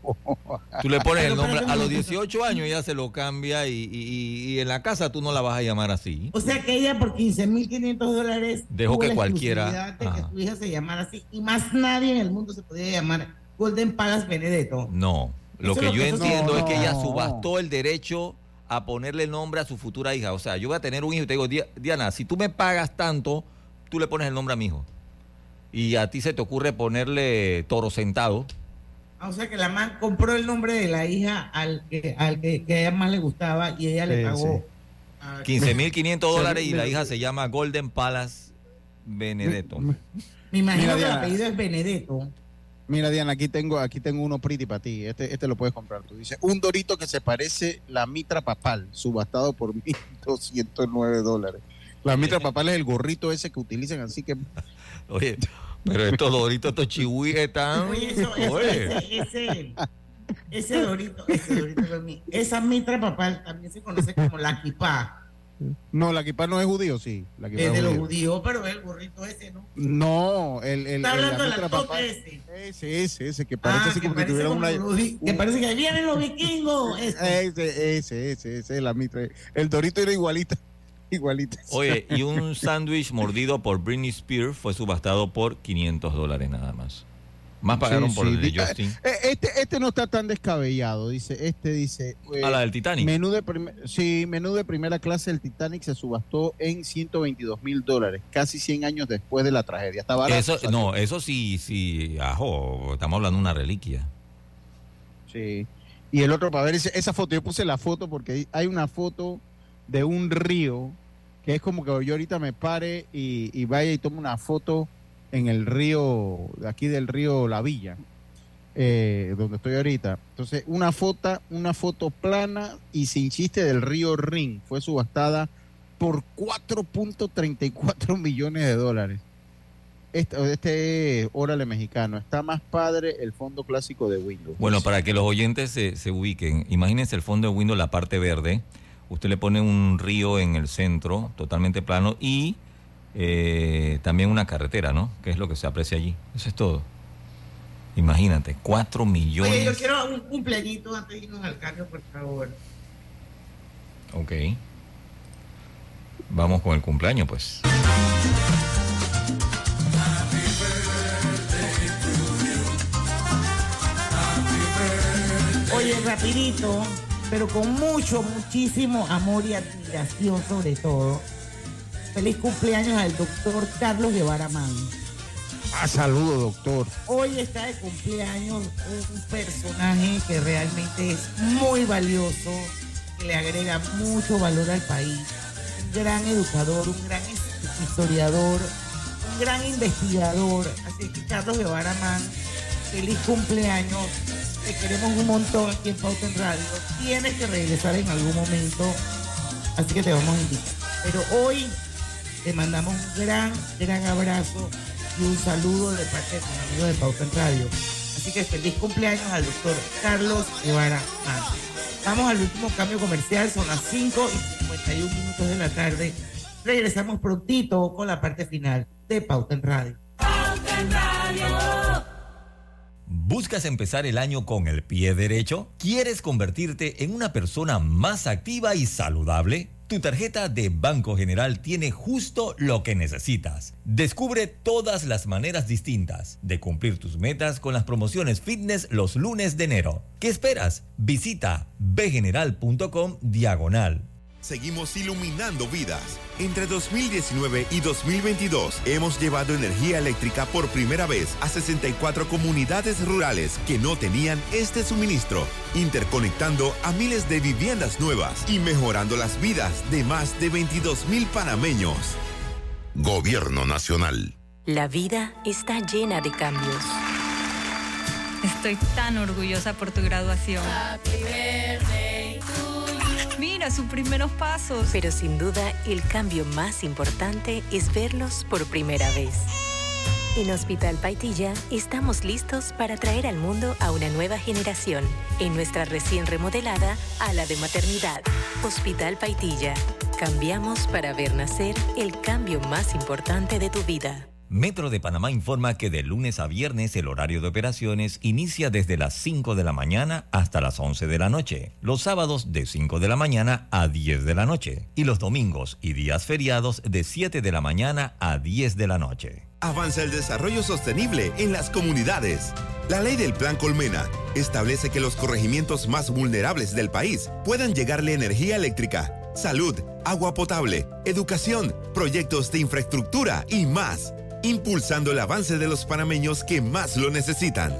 Speaker 7: Tú le pones el nombre, a los
Speaker 5: pero,
Speaker 7: 18 años ya se lo cambia y, y- y en la casa tú no la vas a llamar así.
Speaker 5: O sea que ella por 15.500 dólares
Speaker 7: Dejó que
Speaker 5: la
Speaker 7: cualquiera-
Speaker 5: de que tu hija se llamara así y más nadie en el mundo se podía llamar Golden Palace Benedetto.
Speaker 7: No, lo
Speaker 5: Eso
Speaker 7: que
Speaker 5: lo
Speaker 7: yo
Speaker 5: que
Speaker 7: entiendo es que ella subastó el derecho a ponerle el nombre a su futura hija. O sea, yo voy a tener un hijo y te digo, "Di- Diana, si tú me pagas tanto, tú le pones el nombre a mi hijo. Y a ti se te ocurre ponerle toro sentado.
Speaker 5: Ah, O sea que la man compró el nombre de la hija al que, al que, que a ella más le gustaba y ella le pagó.
Speaker 6: sí.
Speaker 5: a-
Speaker 7: 15.500 dólares y la hija se llama Golden Palace Benedetto.
Speaker 5: Me imagino
Speaker 6: Mira,
Speaker 5: que el apellido es Benedetto.
Speaker 6: Mira, Diana, aquí tengo, aquí tengo uno pretty para ti. Este, este lo puedes comprar tú. Dice, un dorito que se parece la mitra papal, subastado por 1.209 dólares. La mitra papal es el gorrito ese que utilizan, así que
Speaker 7: Oye, pero estos doritos, estos chihuíes están...
Speaker 5: Oye, eso, eso,
Speaker 7: Oye.
Speaker 5: ese, ese, ese dorito, ese dorito para mí. Esa mitra papal también se conoce como la kipá.
Speaker 6: no, la equipa no es judío, sí. La
Speaker 5: Es
Speaker 6: es
Speaker 5: de los
Speaker 6: judío.
Speaker 5: judíos, pero el burrito ese, ¿no?
Speaker 6: No, el, el,
Speaker 5: Está
Speaker 6: el-
Speaker 5: hablando de la
Speaker 6: mitra
Speaker 5: tota
Speaker 6: papal-
Speaker 5: ese.
Speaker 6: Ese, ese, ese, que parece
Speaker 5: Ah,
Speaker 6: así
Speaker 5: que
Speaker 6: como tuviera
Speaker 5: como
Speaker 6: una...
Speaker 5: que parece que vienen los vikingos. Ese.
Speaker 6: Ese, ese, ese, ese, la mitra. El dorito era igualita, igualita.
Speaker 7: Oye, y un sándwich mordido por Britney Spears fue subastado por 500 dólares nada más. Más pagaron
Speaker 6: Sí,
Speaker 7: por
Speaker 6: sí.
Speaker 7: el de
Speaker 6: Di-
Speaker 7: Justin.
Speaker 6: eh, Este, este no está tan descabellado, dice. Este dice. eh,
Speaker 7: A la del Titanic.
Speaker 6: Menú de sí, menú de primera clase del Titanic se subastó en 122 mil dólares, casi 100 años después de la tragedia. Está barato.
Speaker 7: Eso, no, eso sí, sí, ajo, estamos hablando de una reliquia.
Speaker 6: Sí. Y el otro, para ver esa foto, yo puse la foto porque hay una foto de un río que es como que yo ahorita me pare y, vaya y tome una foto en el río, aquí del río La Villa, eh, donde estoy ahorita. Entonces, una foto, una foto plana y sin chiste del río Rin fue subastada por 4.34 millones de dólares. Este, este es Órale Mexicano. Está más padre el fondo clásico de Windows.
Speaker 7: Bueno, para que los oyentes se, se ubiquen, imagínense el fondo de Windows, la parte verde. Usted le pone un río en el centro, totalmente plano, y eh, también una carretera, ¿no? Que es lo que se aprecia allí. Eso es todo. Imagínate, 4 millones.
Speaker 5: Oye, yo quiero un cumpleañito antes de irnos al cambio, por favor.
Speaker 7: Ok. Vamos con el cumpleaños, pues.
Speaker 5: Oye, rapidito, pero con mucho, muchísimo amor y admiración sobre todo. Feliz cumpleaños al doctor Carlos Guevara Man.
Speaker 6: Ah, saludo, doctor.
Speaker 5: Hoy está de cumpleaños un personaje que realmente es muy valioso, que le agrega mucho valor al país. Un gran educador, un gran historiador, un gran investigador. Así que Carlos Guevara Man, feliz cumpleaños. Te queremos un montón aquí en Pauta en Radio. Tienes que regresar en algún momento, así que te vamos a invitar. Pero hoy te mandamos un gran, gran abrazo y un saludo de parte de tus amigos de Pauta en Radio. Así que feliz cumpleaños al doctor Carlos Guevara Man. Vamos al último cambio comercial, son las 5 y 51 minutos de la tarde. Regresamos prontito con la parte final de Pauta en Radio.
Speaker 2: ¿Buscas empezar el año con el pie derecho? ¿Quieres convertirte en una persona más activa y saludable? Tu tarjeta de Banco General tiene justo lo que necesitas. Descubre todas las maneras distintas de cumplir tus metas con las promociones fitness los lunes de enero. ¿Qué esperas? Visita bgeneral.com diagonal
Speaker 9: Seguimos iluminando vidas. Entre 2019 y 2022 hemos llevado energía eléctrica por primera vez a 64 comunidades rurales que no tenían este suministro, interconectando a miles de viviendas nuevas y mejorando las vidas de más de 22 mil panameños. Gobierno Nacional.
Speaker 10: La vida está llena de cambios.
Speaker 17: Estoy tan orgullosa por tu graduación. Mira sus primeros pasos.
Speaker 10: Pero sin duda, el cambio más importante es verlos por primera vez. En Hospital Paitilla estamos listos para traer al mundo a una nueva generación en nuestra recién remodelada ala de maternidad. Hospital Paitilla. Cambiamos para ver nacer el cambio más importante de tu vida.
Speaker 2: Metro de Panamá informa que de lunes a viernes el horario de operaciones inicia desde las 5 de la mañana hasta las 11 de la noche, los sábados de 5 de la mañana a 10 de la noche y los domingos y días feriados de 7 de la mañana a 10 de la noche.
Speaker 9: Avanza el desarrollo sostenible en las comunidades. La ley del Plan Colmena establece que los corregimientos más vulnerables del país puedan llegarle energía eléctrica, salud, agua potable, educación, proyectos de infraestructura y más impulsando el avance de los panameños que más lo necesitan.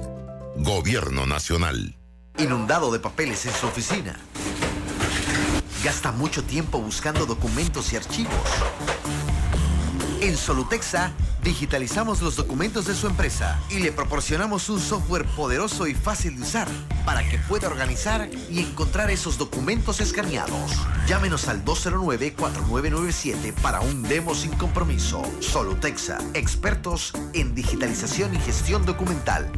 Speaker 9: Gobierno Nacional.
Speaker 18: Inundado de papeles en su oficina. Gasta mucho tiempo buscando documentos y archivos. En Solutexa digitalizamos los documentos de su empresa y le proporcionamos un software poderoso y fácil de usar para que pueda organizar y encontrar esos documentos escaneados. Llámenos al 209-4997 para un demo sin compromiso. Solutexa, expertos en digitalización y gestión documental.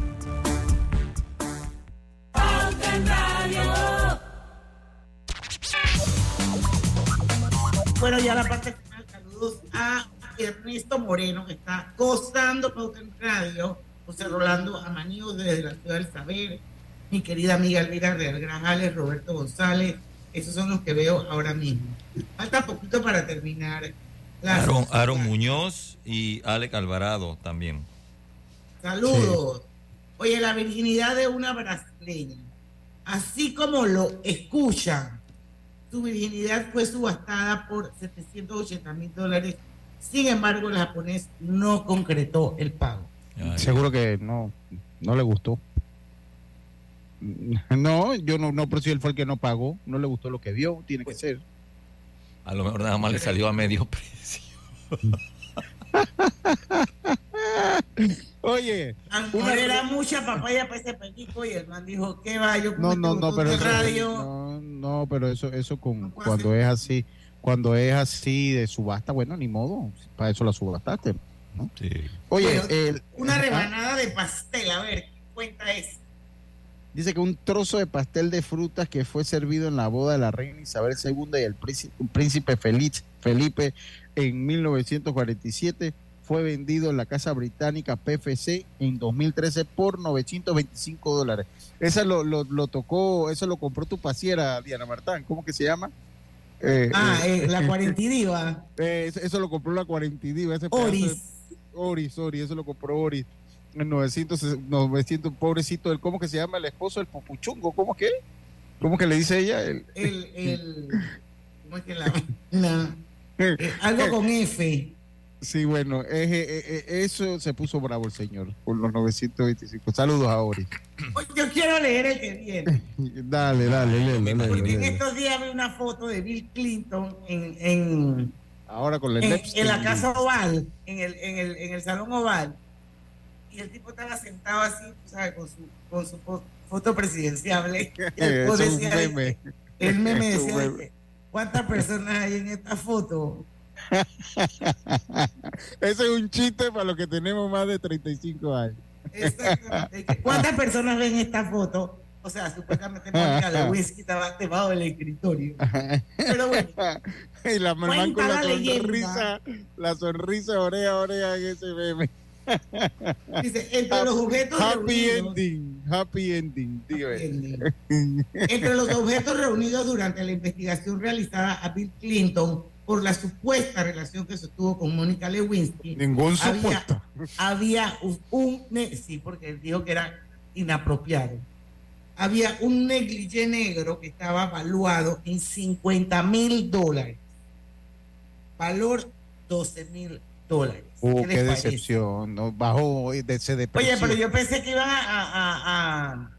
Speaker 5: Bueno, ya la parte final, saludos a Ernesto Moreno, que está gozando Pauta en Radio, José Rolando Amanío desde la ciudad del saber, mi querida amiga Elvira Real Grajales, Roberto González, esos son los que veo ahora mismo. Falta poquito para terminar.
Speaker 7: Aaron, Aaron Muñoz y Alec Alvarado también.
Speaker 5: Saludos. Oye, la virginidad de una brasileña, así como lo escuchan, su virginidad fue subastada por 780 mil dólares. Sin embargo, el japonés no concretó el pago.
Speaker 6: Seguro que no, no le gustó. No, yo no, no, pero si él fue el que no pagó, no le gustó lo que vio, tiene que ser.
Speaker 7: A lo mejor nada más le salió a medio precio.
Speaker 6: Oye,
Speaker 5: una... era mucha papaya para ese perico y el man dijo, ¿qué va? Yo
Speaker 6: no, no, no, pero eso,
Speaker 5: radio.
Speaker 6: no, no, pero eso, eso con, cuando es así, cuando es así de subasta, bueno, ni modo, para eso la subastaste, ¿no?
Speaker 7: Sí.
Speaker 6: Oye,
Speaker 5: Bueno,
Speaker 6: el,
Speaker 5: una rebanada de pastel, a ver, ¿qué cuenta es?
Speaker 6: Dice que un trozo de pastel de frutas que fue servido en la boda de la reina Isabel II y el príncipe, príncipe Felipe, Felipe en 1947 fue vendido en la casa británica PFC en 2013 por 925 dólares. Esa lo, lo, lo tocó, eso lo compró tu pasiera, Diana Martán. ¿Cómo que se llama?
Speaker 5: Eh, ah, eh, eh la Cuarentidiva.
Speaker 6: Eh, eso lo compró la Cuarentidiva. Ese
Speaker 5: Oris.
Speaker 6: Oris, Oris, eso lo compró Oris. En 900, 900, pobrecito, el, ¿cómo que se llama el esposo? El pupuchungo, ¿cómo que? ¿Cómo que le dice ella?
Speaker 5: El, el, el ¿cómo es que la, la algo con F.
Speaker 6: Sí, bueno, eso se puso bravo el señor por los 925. Saludos a Ori.
Speaker 5: Yo quiero leer el que viene.
Speaker 6: dale, dale,
Speaker 5: Porque en estos días vi una foto de Bill Clinton en, en
Speaker 6: ahora con
Speaker 5: en, en, la casa oval, en el, en, el, en el salón oval. Y el tipo estaba sentado así, ¿sabes? Con su, con su foto presidenciable. el, meme. el meme decía, ¿cuántas personas hay en esta foto?
Speaker 6: Ese es un chiste para los que tenemos más de 35 años.
Speaker 5: ¿Cuántas personas ven esta foto? O sea, supuestamente Mónica Lewinsky estaba debajo del escritorio. Pero bueno.
Speaker 6: Y la mamá con la, sonrisa, la sonrisa oreja oreja en ese meme.
Speaker 5: Dice, entre los objetos
Speaker 6: happy ending, happy ending,
Speaker 5: Entre los objetos reunidos durante la investigación realizada a Bill Clinton por la supuesta relación que se tuvo con Mónica Lewinsky.
Speaker 6: Ningún supuesto.
Speaker 5: Había un, sí, porque dijo que era inapropiado. Había un negligé negro que estaba valuado en 50 mil dólares. Valor 12 mil dólares.
Speaker 6: Oh, qué, decepción. No, bajó de ese Oye,
Speaker 5: pero yo pensé que iban a a,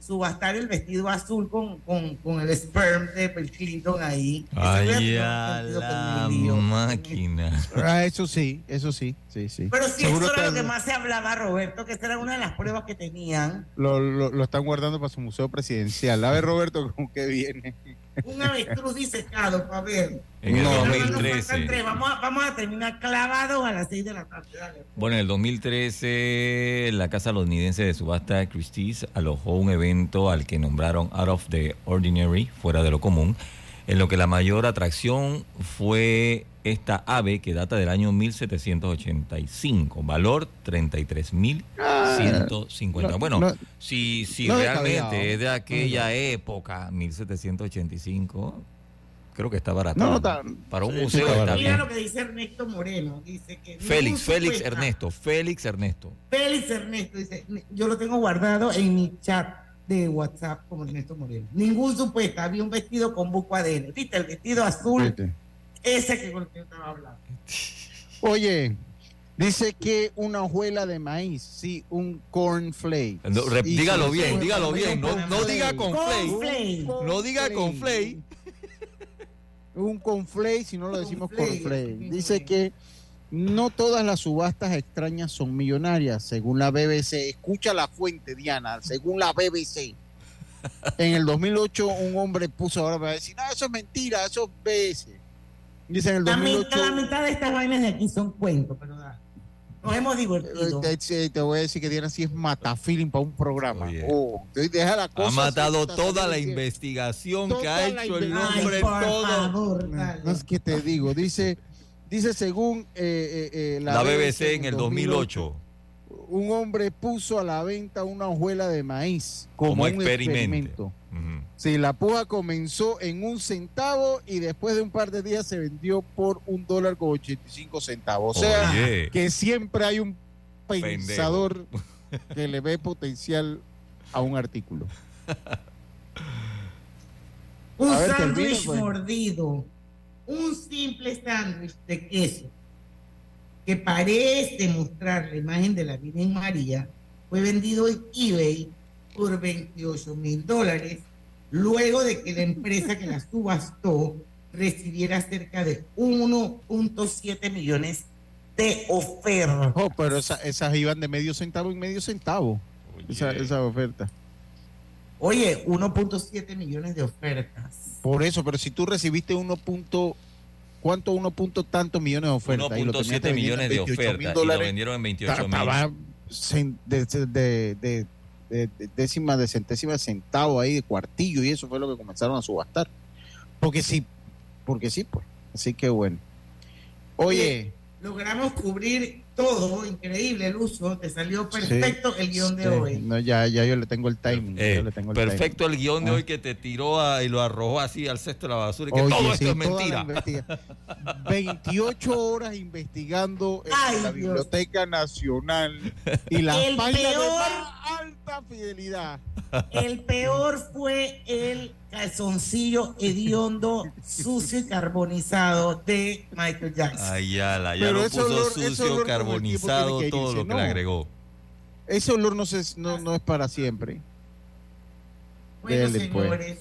Speaker 5: subastar el vestido azul con, con, el sperm de Bill Clinton ahí.
Speaker 7: Ay, a la máquina.
Speaker 6: Ah, eso sí, eso sí, sí, sí.
Speaker 5: Pero sí, eso era lo que más se hablaba, Roberto, que esa era una de las pruebas que tenían.
Speaker 6: Lo, lo, lo están guardando para su museo presidencial. A ver, Roberto, ¿con qué viene?
Speaker 5: Un avestruz disecado para ver.
Speaker 7: En el 2013.
Speaker 5: Vamos a, vamos a terminar clavados a las 6 de la tarde.
Speaker 7: Bueno, en el 2013, la casa londinense de subasta Christie's alojó un evento al que nombraron Out of the Ordinary, fuera de lo común, en lo que la mayor atracción fue esta ave que data del año 1785, valor 33.150. Ah, bueno, si, si realmente es de aquella época, 1785, creo que está barato. Para un museo
Speaker 5: está Mira lo que dice Ernesto Moreno. Dice que
Speaker 7: Félix, Félix Ernesto, Félix Ernesto.
Speaker 5: Félix Ernesto dice, yo lo tengo guardado en mi chat de WhatsApp como Ernesto Moreno. Ningún supuesto, había un vestido con buco adentro. ¿Viste? El vestido azul, ese que con el que estaba hablando.
Speaker 6: Oye, dice que una hojuela de maíz, sí, un cornflake.
Speaker 7: No, dígalo bien, dígalo bien. No, no diga con flake. No diga con flake.
Speaker 6: Un conflay, si no lo decimos cornflake. Dice que no todas las subastas extrañas son millonarias, según la BBC. Escucha la fuente, Diana, según la BBC. En el 2008 un hombre puso, ahora va a decir, no, eso es mentira, eso es BBC.
Speaker 5: Dice en el 2008... La mitad, de estas vainas de aquí son cuentos, pero nos hemos divertido.
Speaker 6: Te, voy a decir que Diana sí es matafeeling para un programa. Oh, deja la cosa
Speaker 7: ha matado toda la investigación que ha hecho el hombre todo.
Speaker 6: no es que te digo, dice Dice, según eh, eh, eh,
Speaker 7: la, BBC, en el 2008,
Speaker 6: un hombre puso a la venta una hojuela de maíz como, un experimento. Sí, la puja comenzó en un centavo y después de un par de días se vendió por un dólar con 85 centavos. O sea, que siempre hay un pensador que le ve potencial a un artículo.
Speaker 5: un sándwich pues. mordido un simple sándwich de queso que parece mostrar la imagen de la Virgen María fue vendido en eBay por 28 mil dólares luego de que la empresa que la subastó recibiera cerca de 1.7 millones de ofertas.
Speaker 6: Oh, pero esas iban de medio centavo en medio centavo, esa, esa oferta.
Speaker 5: Oye, 1.7 millones de ofertas.
Speaker 6: Por eso, pero si tú recibiste 1. ¿Cuánto? 1. tantos millones de ofertas.
Speaker 7: 1.7 millones de ofertas y lo vendieron en 28 mil.
Speaker 6: De, de, de, de, décima de centésima centavo ahí de cuartillo y eso fue lo que comenzaron a subastar. Porque sí, porque sí, pues. Así que bueno. Oye,
Speaker 5: logramos cubrir todo, increíble, uso, te salió perfecto el guion de hoy.
Speaker 6: No, ya, ya yo le tengo el timing.
Speaker 7: Eh,
Speaker 6: le tengo el
Speaker 7: perfecto
Speaker 6: timing.
Speaker 7: el guion de
Speaker 6: Ah.
Speaker 7: hoy que te tiró a- y lo arrojó así al cesto de la basura y que
Speaker 6: Oye,
Speaker 7: todo
Speaker 6: sí,
Speaker 7: esto es mentira.
Speaker 6: investiga- 28 horas investigando en
Speaker 5: Ay,
Speaker 6: la
Speaker 5: Dios.
Speaker 6: Biblioteca Nacional y la
Speaker 5: El
Speaker 6: página de
Speaker 5: peor-
Speaker 6: más alta fidelidad.
Speaker 5: El peor fue el calzoncillo hediondo, sucio y carbonizado de Michael Jackson.
Speaker 7: Ay, ya, la, ya
Speaker 6: Pero
Speaker 7: lo
Speaker 6: ese
Speaker 7: puso
Speaker 6: olor- ese
Speaker 7: sucio, carbonizado,
Speaker 6: que
Speaker 7: todo lo que
Speaker 6: ¿no?
Speaker 7: le agregó.
Speaker 6: Ese olor no, se, no, no es para siempre.
Speaker 5: Bueno,
Speaker 6: Dele, pues.
Speaker 5: señores,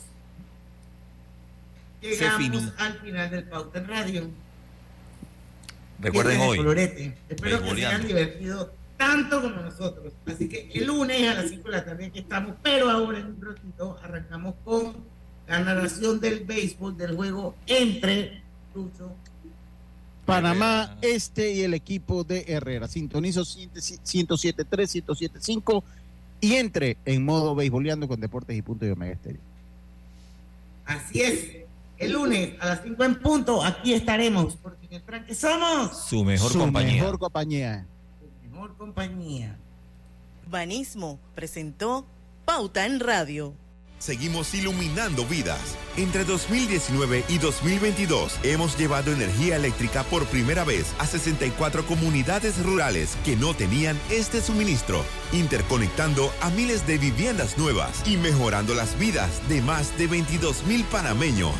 Speaker 5: llegamos
Speaker 7: finí.
Speaker 5: al final del Pauta en Radio.
Speaker 7: Recuerden hoy,
Speaker 5: Colorete. Espero que se hayan divertido tanto como nosotros. Así que el lunes a las 5 de la tarde aquí estamos, pero ahora en un ratito arrancamos con la narración del béisbol del juego entre Lucho.
Speaker 6: Panamá Este y el equipo de Herrera. Sintonizo 107.3, 107.5 y entre en modo beisboleando con Deportes y Punto de Omega Estéreo.
Speaker 5: Así es. El lunes a las 5 en punto, aquí estaremos, porque en el tranque somos
Speaker 7: su mejor
Speaker 6: Su
Speaker 7: compañía.
Speaker 6: mejor compañía.
Speaker 5: mejor compañía.
Speaker 4: Banismo presentó Pauta en Radio.
Speaker 9: Seguimos iluminando vidas. Entre 2019 y 2022 hemos llevado energía eléctrica por primera vez a 64 comunidades rurales que no tenían este suministro, interconectando a miles de viviendas nuevas y mejorando las vidas de más de 22 mil panameños.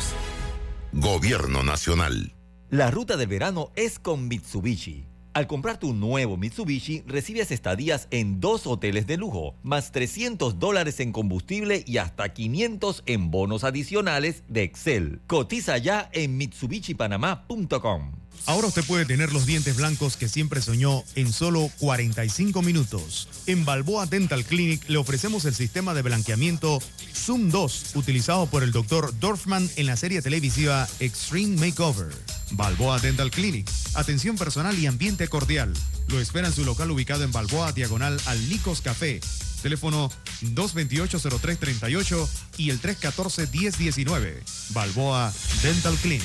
Speaker 2: Gobierno Nacional. La ruta del verano es con Mitsubishi. Al comprar tu nuevo Mitsubishi, recibes estadías en dos hoteles de lujo, más 300 dólares en combustible y hasta 500 en bonos adicionales de Excel. Cotiza ya en mitsubishipanamá.com.
Speaker 19: Ahora usted puede tener los dientes blancos que siempre soñó en solo 45 minutos. En Balboa Dental Clinic le ofrecemos el sistema de blanqueamiento Zoom 2, utilizado por el Dr. Dorfman en la serie televisiva Extreme Makeover. Balboa Dental Clinic, atención personal y ambiente cordial. Lo espera en su local ubicado en Balboa, diagonal al Nicos Café. Teléfono 228-0338 y el 314-1019. Balboa Dental Clinic.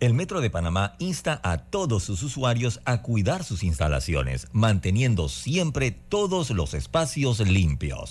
Speaker 2: El Metro de Panamá insta a todos sus usuarios a cuidar sus instalaciones, manteniendo siempre todos los espacios limpios.